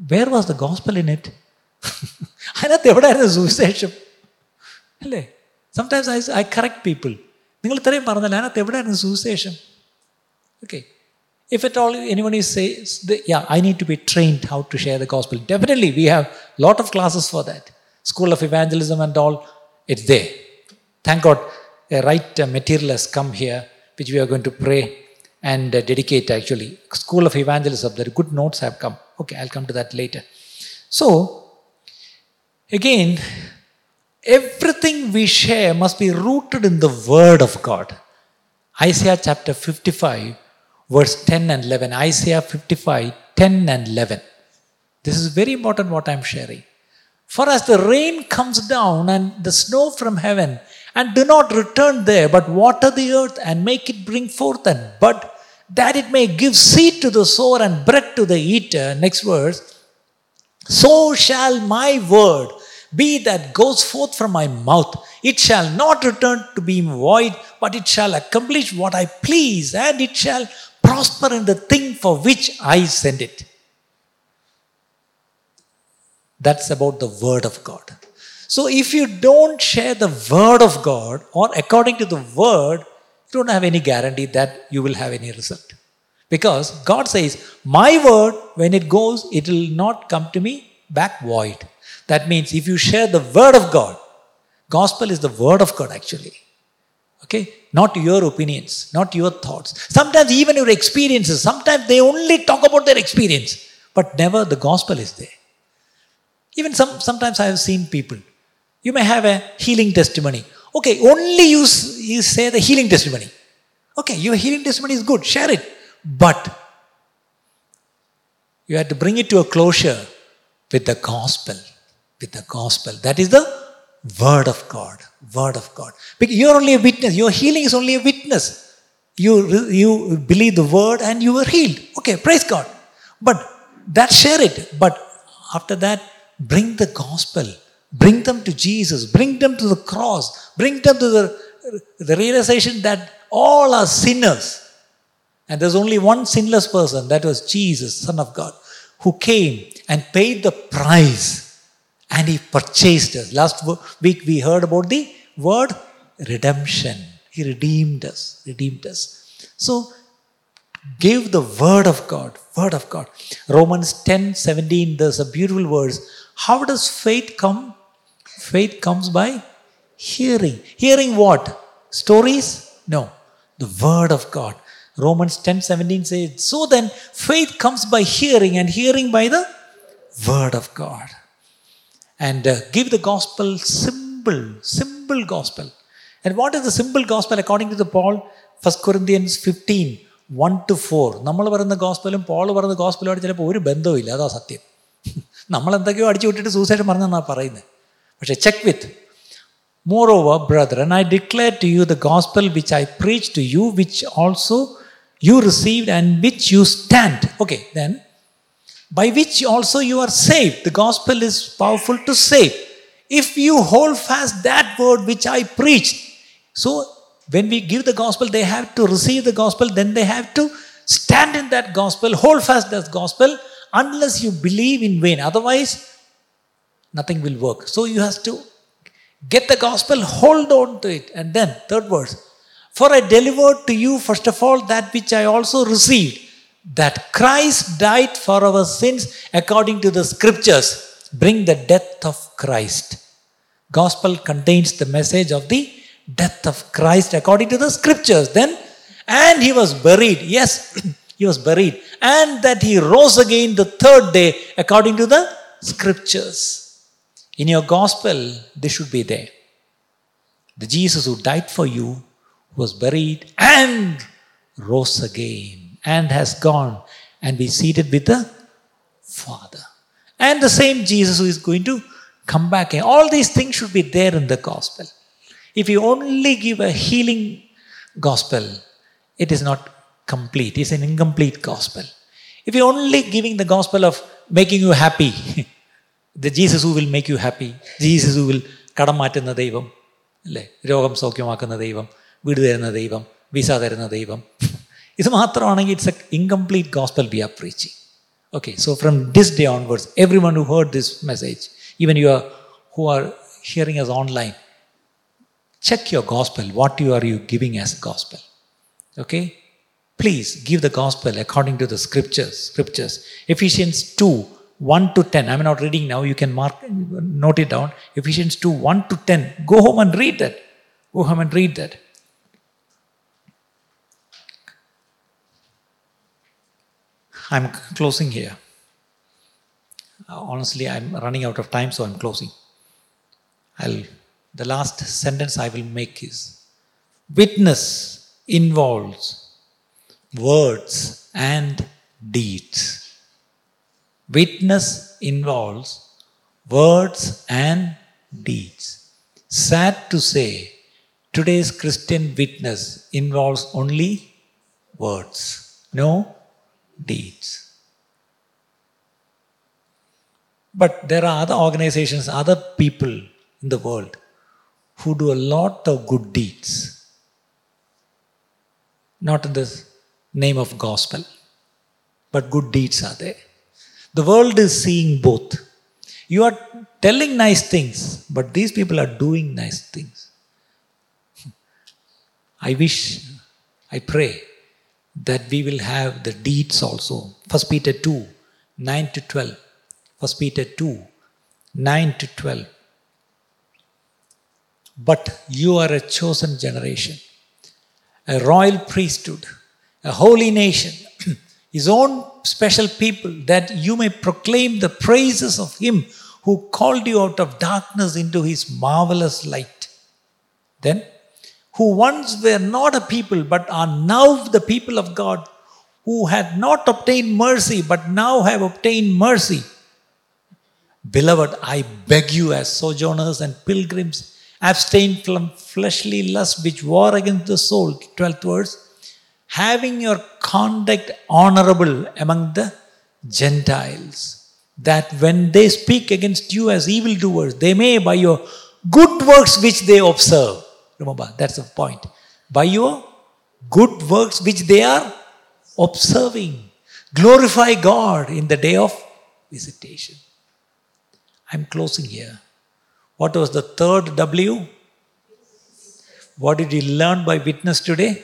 where was the gospel in it? അതിനകത്ത് എവിടെയായിരുന്നു സുവിശേഷം അല്ലേ sometimes I I correct people നിങ്ങൾ ഇത്രയും പറഞ്ഞല്ലോ അതിനകത്ത് എവിടെയായിരുന്നു സുവിശേഷം okay if at all anyone is says, yeah, I need to be trained how to share the gospel. Definitely, we have a lot of classes for that. School of Evangelism and all, it's there. Thank God, a right uh, material has come here, which we are going to pray and uh, dedicate actually. School of Evangelism, there good notes have come. Okay, I'll come to that later. So, again, everything we share must be rooted in the Word of God. Isaiah chapter 55 verse 10 and 11. Isaiah 55, 10 and 11. This is very important what I'm sharing. For as the rain comes down and the snow from heaven, and do not return there, but water the earth and make it bring forth and bud, that it may give seed to the sower and bread to the eater. Next verse. So shall my word be that goes forth from my mouth. It shall not return to be void, but it shall accomplish what I please, and it shall prosper in the thing for which I send it. That's about the word of God. So if you don't share the word of God or according to the word, you don't have any guarantee that you will have any result. Because God says, My word, when it goes, it will not come to me back void. That means if you share the word of God, gospel is the word of God actually. Okay? Not your opinions, not your thoughts. Sometimes even your experiences, sometimes they only talk about their experience, but never the gospel is there. Even some, sometimes I have seen people. You may have a healing testimony. Okay, only you, you say the healing testimony. Okay, your healing testimony is good, share it. But you have to bring it to a closure with the gospel. With the gospel. That is the word of God. Word of God. Because you're only a witness. Your healing is only a witness. You, you believe the word and you were healed. Okay, praise God. But that share it. But after that, bring the gospel. Bring them to Jesus. Bring them to the cross. Bring them to the, the realization that all are sinners. And there's only one sinless person, that was Jesus, Son of God, who came and paid the price and he purchased us. Last week we heard about the word redemption. He redeemed us, redeemed us. So give the word of God, word of God. Romans 10 17, there's a beautiful verse. How does faith come? Faith comes by hearing. Hearing what? Stories? No. The word of God. Romans 10 17 says, So then, faith comes by hearing, and hearing by the word of God And uh, give the gospel simple, simple gospel. And what is the simple gospel according to the Paul? 1 Corinthians 15, 1 to 4. നമ്മൾ പറയുന്ന ഗോസ്പലും Paul പറയുന്ന ഗോസ്പലുമായിട്ട് ചിലപ്പോൾ ഒരു ബന്ധവുമില്ല അതാ സത്യം നമ്മൾ എന്തൊക്കെയോ അടിച്ചു വിട്ടിട്ട് സൂസൈഡ് പറഞ്ഞെന്നാണ് പറയുന്നത് പക്ഷേ check with Moreover, brethren, I declare to you the gospel which I preached to you, which also you received and which you stand. Okay, then, by which also you are saved. The gospel is powerful to save. If you hold fast that word which I preached. So, when we give the gospel, they have to receive the gospel, then they have to stand in that gospel, hold fast that gospel, unless you believe in vain. Otherwise, nothing will work. So, you have to Get the gospel, hold on to it. And then, third verse For I delivered to you, first of all, that which I also received that Christ died for our sins according to the scriptures. Bring the death of Christ. Gospel contains the message of the death of Christ according to the scriptures. Then, and he was buried. Yes, <clears throat> he was buried. And that he rose again the third day according to the scriptures. In your gospel, they should be there. The Jesus who died for you, was buried, and rose again, and has gone and be seated with the Father. And the same Jesus who is going to come back. And all these things should be there in the gospel. If you only give a healing gospel, it is not complete. It's an incomplete gospel. If you're only giving the gospel of making you happy, <laughs> the Jesus who will make you happy, Jesus who will കടം മാറ്റുന്ന ദൈവം അല്ലേ രോഗം സൗഖ്യമാക്കുന്ന ദൈവം വീട് തരുന്ന ദൈവം visa തരുന്ന ദൈവം ഇത് മാത്രമാണെങ്കിൽ it's a incomplete gospel B R preaching okay so from this day onwards every one who heard this message even you are who are hearing us online check your gospel what you are you giving as gospel okay please give the gospel according to the scriptures scriptures ephesians 2 1 to 10 i'm not reading now you can mark note it down ephesians 2 1 to 10 go home and read that go home and read that I'm closing here honestly i'm running out of time so i'm closing i'll the last sentence I will make is witness involves words and deeds. Witness involves words and deeds. Sad to say, today's Christian witness involves only words. no deeds. But there are other organizations, other people in the world who do a lot of good deeds. Not in the name of gospel, but good deeds are there. The world is seeing both. You are telling nice things, but these people are doing nice things. <laughs> I wish, I pray that we will have the deeds also. 1 Peter 2 9 to 12. 1 Peter 2 9 to 12. But you are a chosen generation, a royal priesthood, a holy nation, <clears throat> his own special people, that you may proclaim the praises of him who called you out of darkness into his marvelous light. Then, who once were not a people but are now the people of God, who had not obtained mercy but now have obtained mercy. Beloved, I beg you as sojourners and pilgrims, abstain from fleshly lust which war against the soul. 12th verse. Having your conduct honorable among the Gentiles, that when they speak against you as evildoers, they may by your good works which they observe. Remember, that's the point. By your good works which they are observing, glorify God in the day of visitation. I'm closing here. What was the third W? What did you learn by witness today?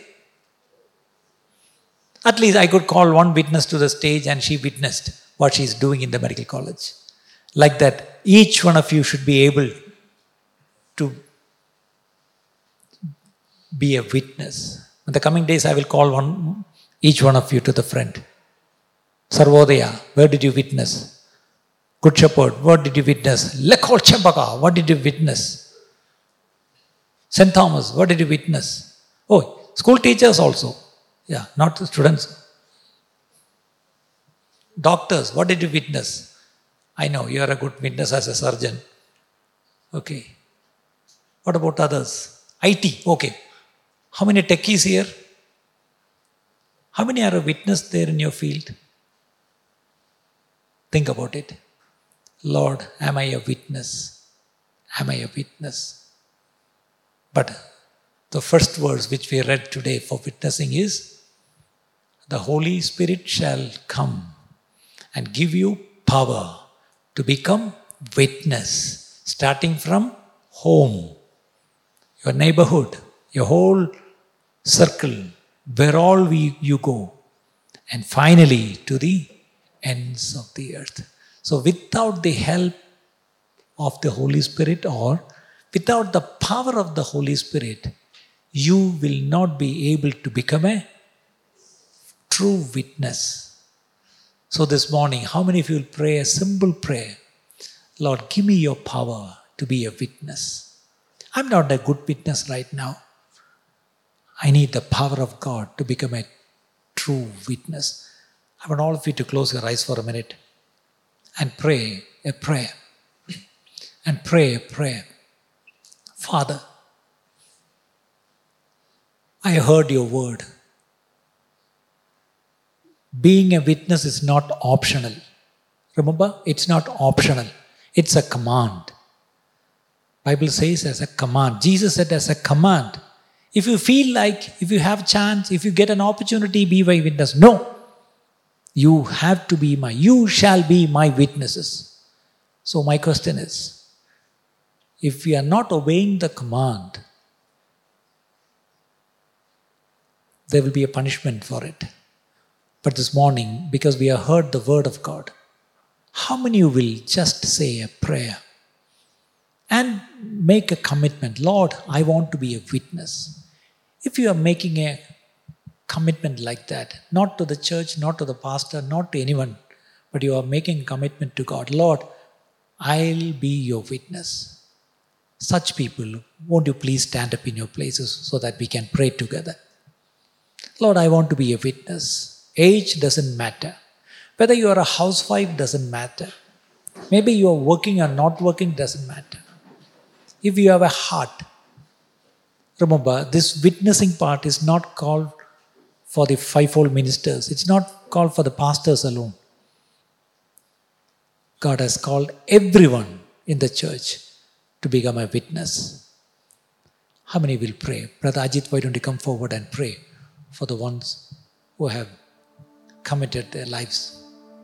At least I could call one witness to the stage and she witnessed what she's doing in the medical college. Like that, each one of you should be able to be a witness. In the coming days, I will call one, each one of you to the front. Sarvodaya, where did you witness? Good Shepherd, what did you witness? L'Ecole Chempaka, what did you witness? St. Thomas, what did you witness? Oh, school teachers also. Yeah, not the students. Doctors, what did you witness? I know you are a good witness as a surgeon. Okay. What about others? IT, okay. How many techies here? How many are a witness there in your field? Think about it. Lord, am I a witness? Am I a witness? But the first verse which we read today for witnessing is the Holy Spirit shall come and give you power to become witness, starting from home, your neighborhood, your whole circle, where all we, you go, and finally to the ends of the earth. So, without the help of the Holy Spirit or without the power of the Holy Spirit, you will not be able to become a true witness. So, this morning, how many of you will pray a simple prayer? Lord, give me your power to be a witness. I'm not a good witness right now. I need the power of God to become a true witness. I want all of you to close your eyes for a minute and pray a prayer. And pray a prayer. Father, I heard your word. Being a witness is not optional. Remember, it's not optional. It's a command. Bible says as a command. Jesus said as a command. If you feel like, if you have chance, if you get an opportunity, be my witness. No. You have to be my, you shall be my witnesses. So my question is, if we are not obeying the command, there will be a punishment for it. But this morning, because we have heard the word of God, how many will just say a prayer and make a commitment? Lord, I want to be a witness. If you are making a commitment like that, not to the church, not to the pastor, not to anyone, but you are making a commitment to God, Lord, I'll be your witness. Such people, won't you please stand up in your places so that we can pray together? Lord, I want to be a witness. Age doesn't matter. Whether you are a housewife doesn't matter. Maybe you are working or not working doesn't matter. If you have a heart, remember this witnessing part is not called for the fivefold ministers. It's not called for the pastors alone. God has called everyone in the church to become a witness. How many will pray? Brother Ajit, why don't you come forward and pray for the ones who have committed their lives?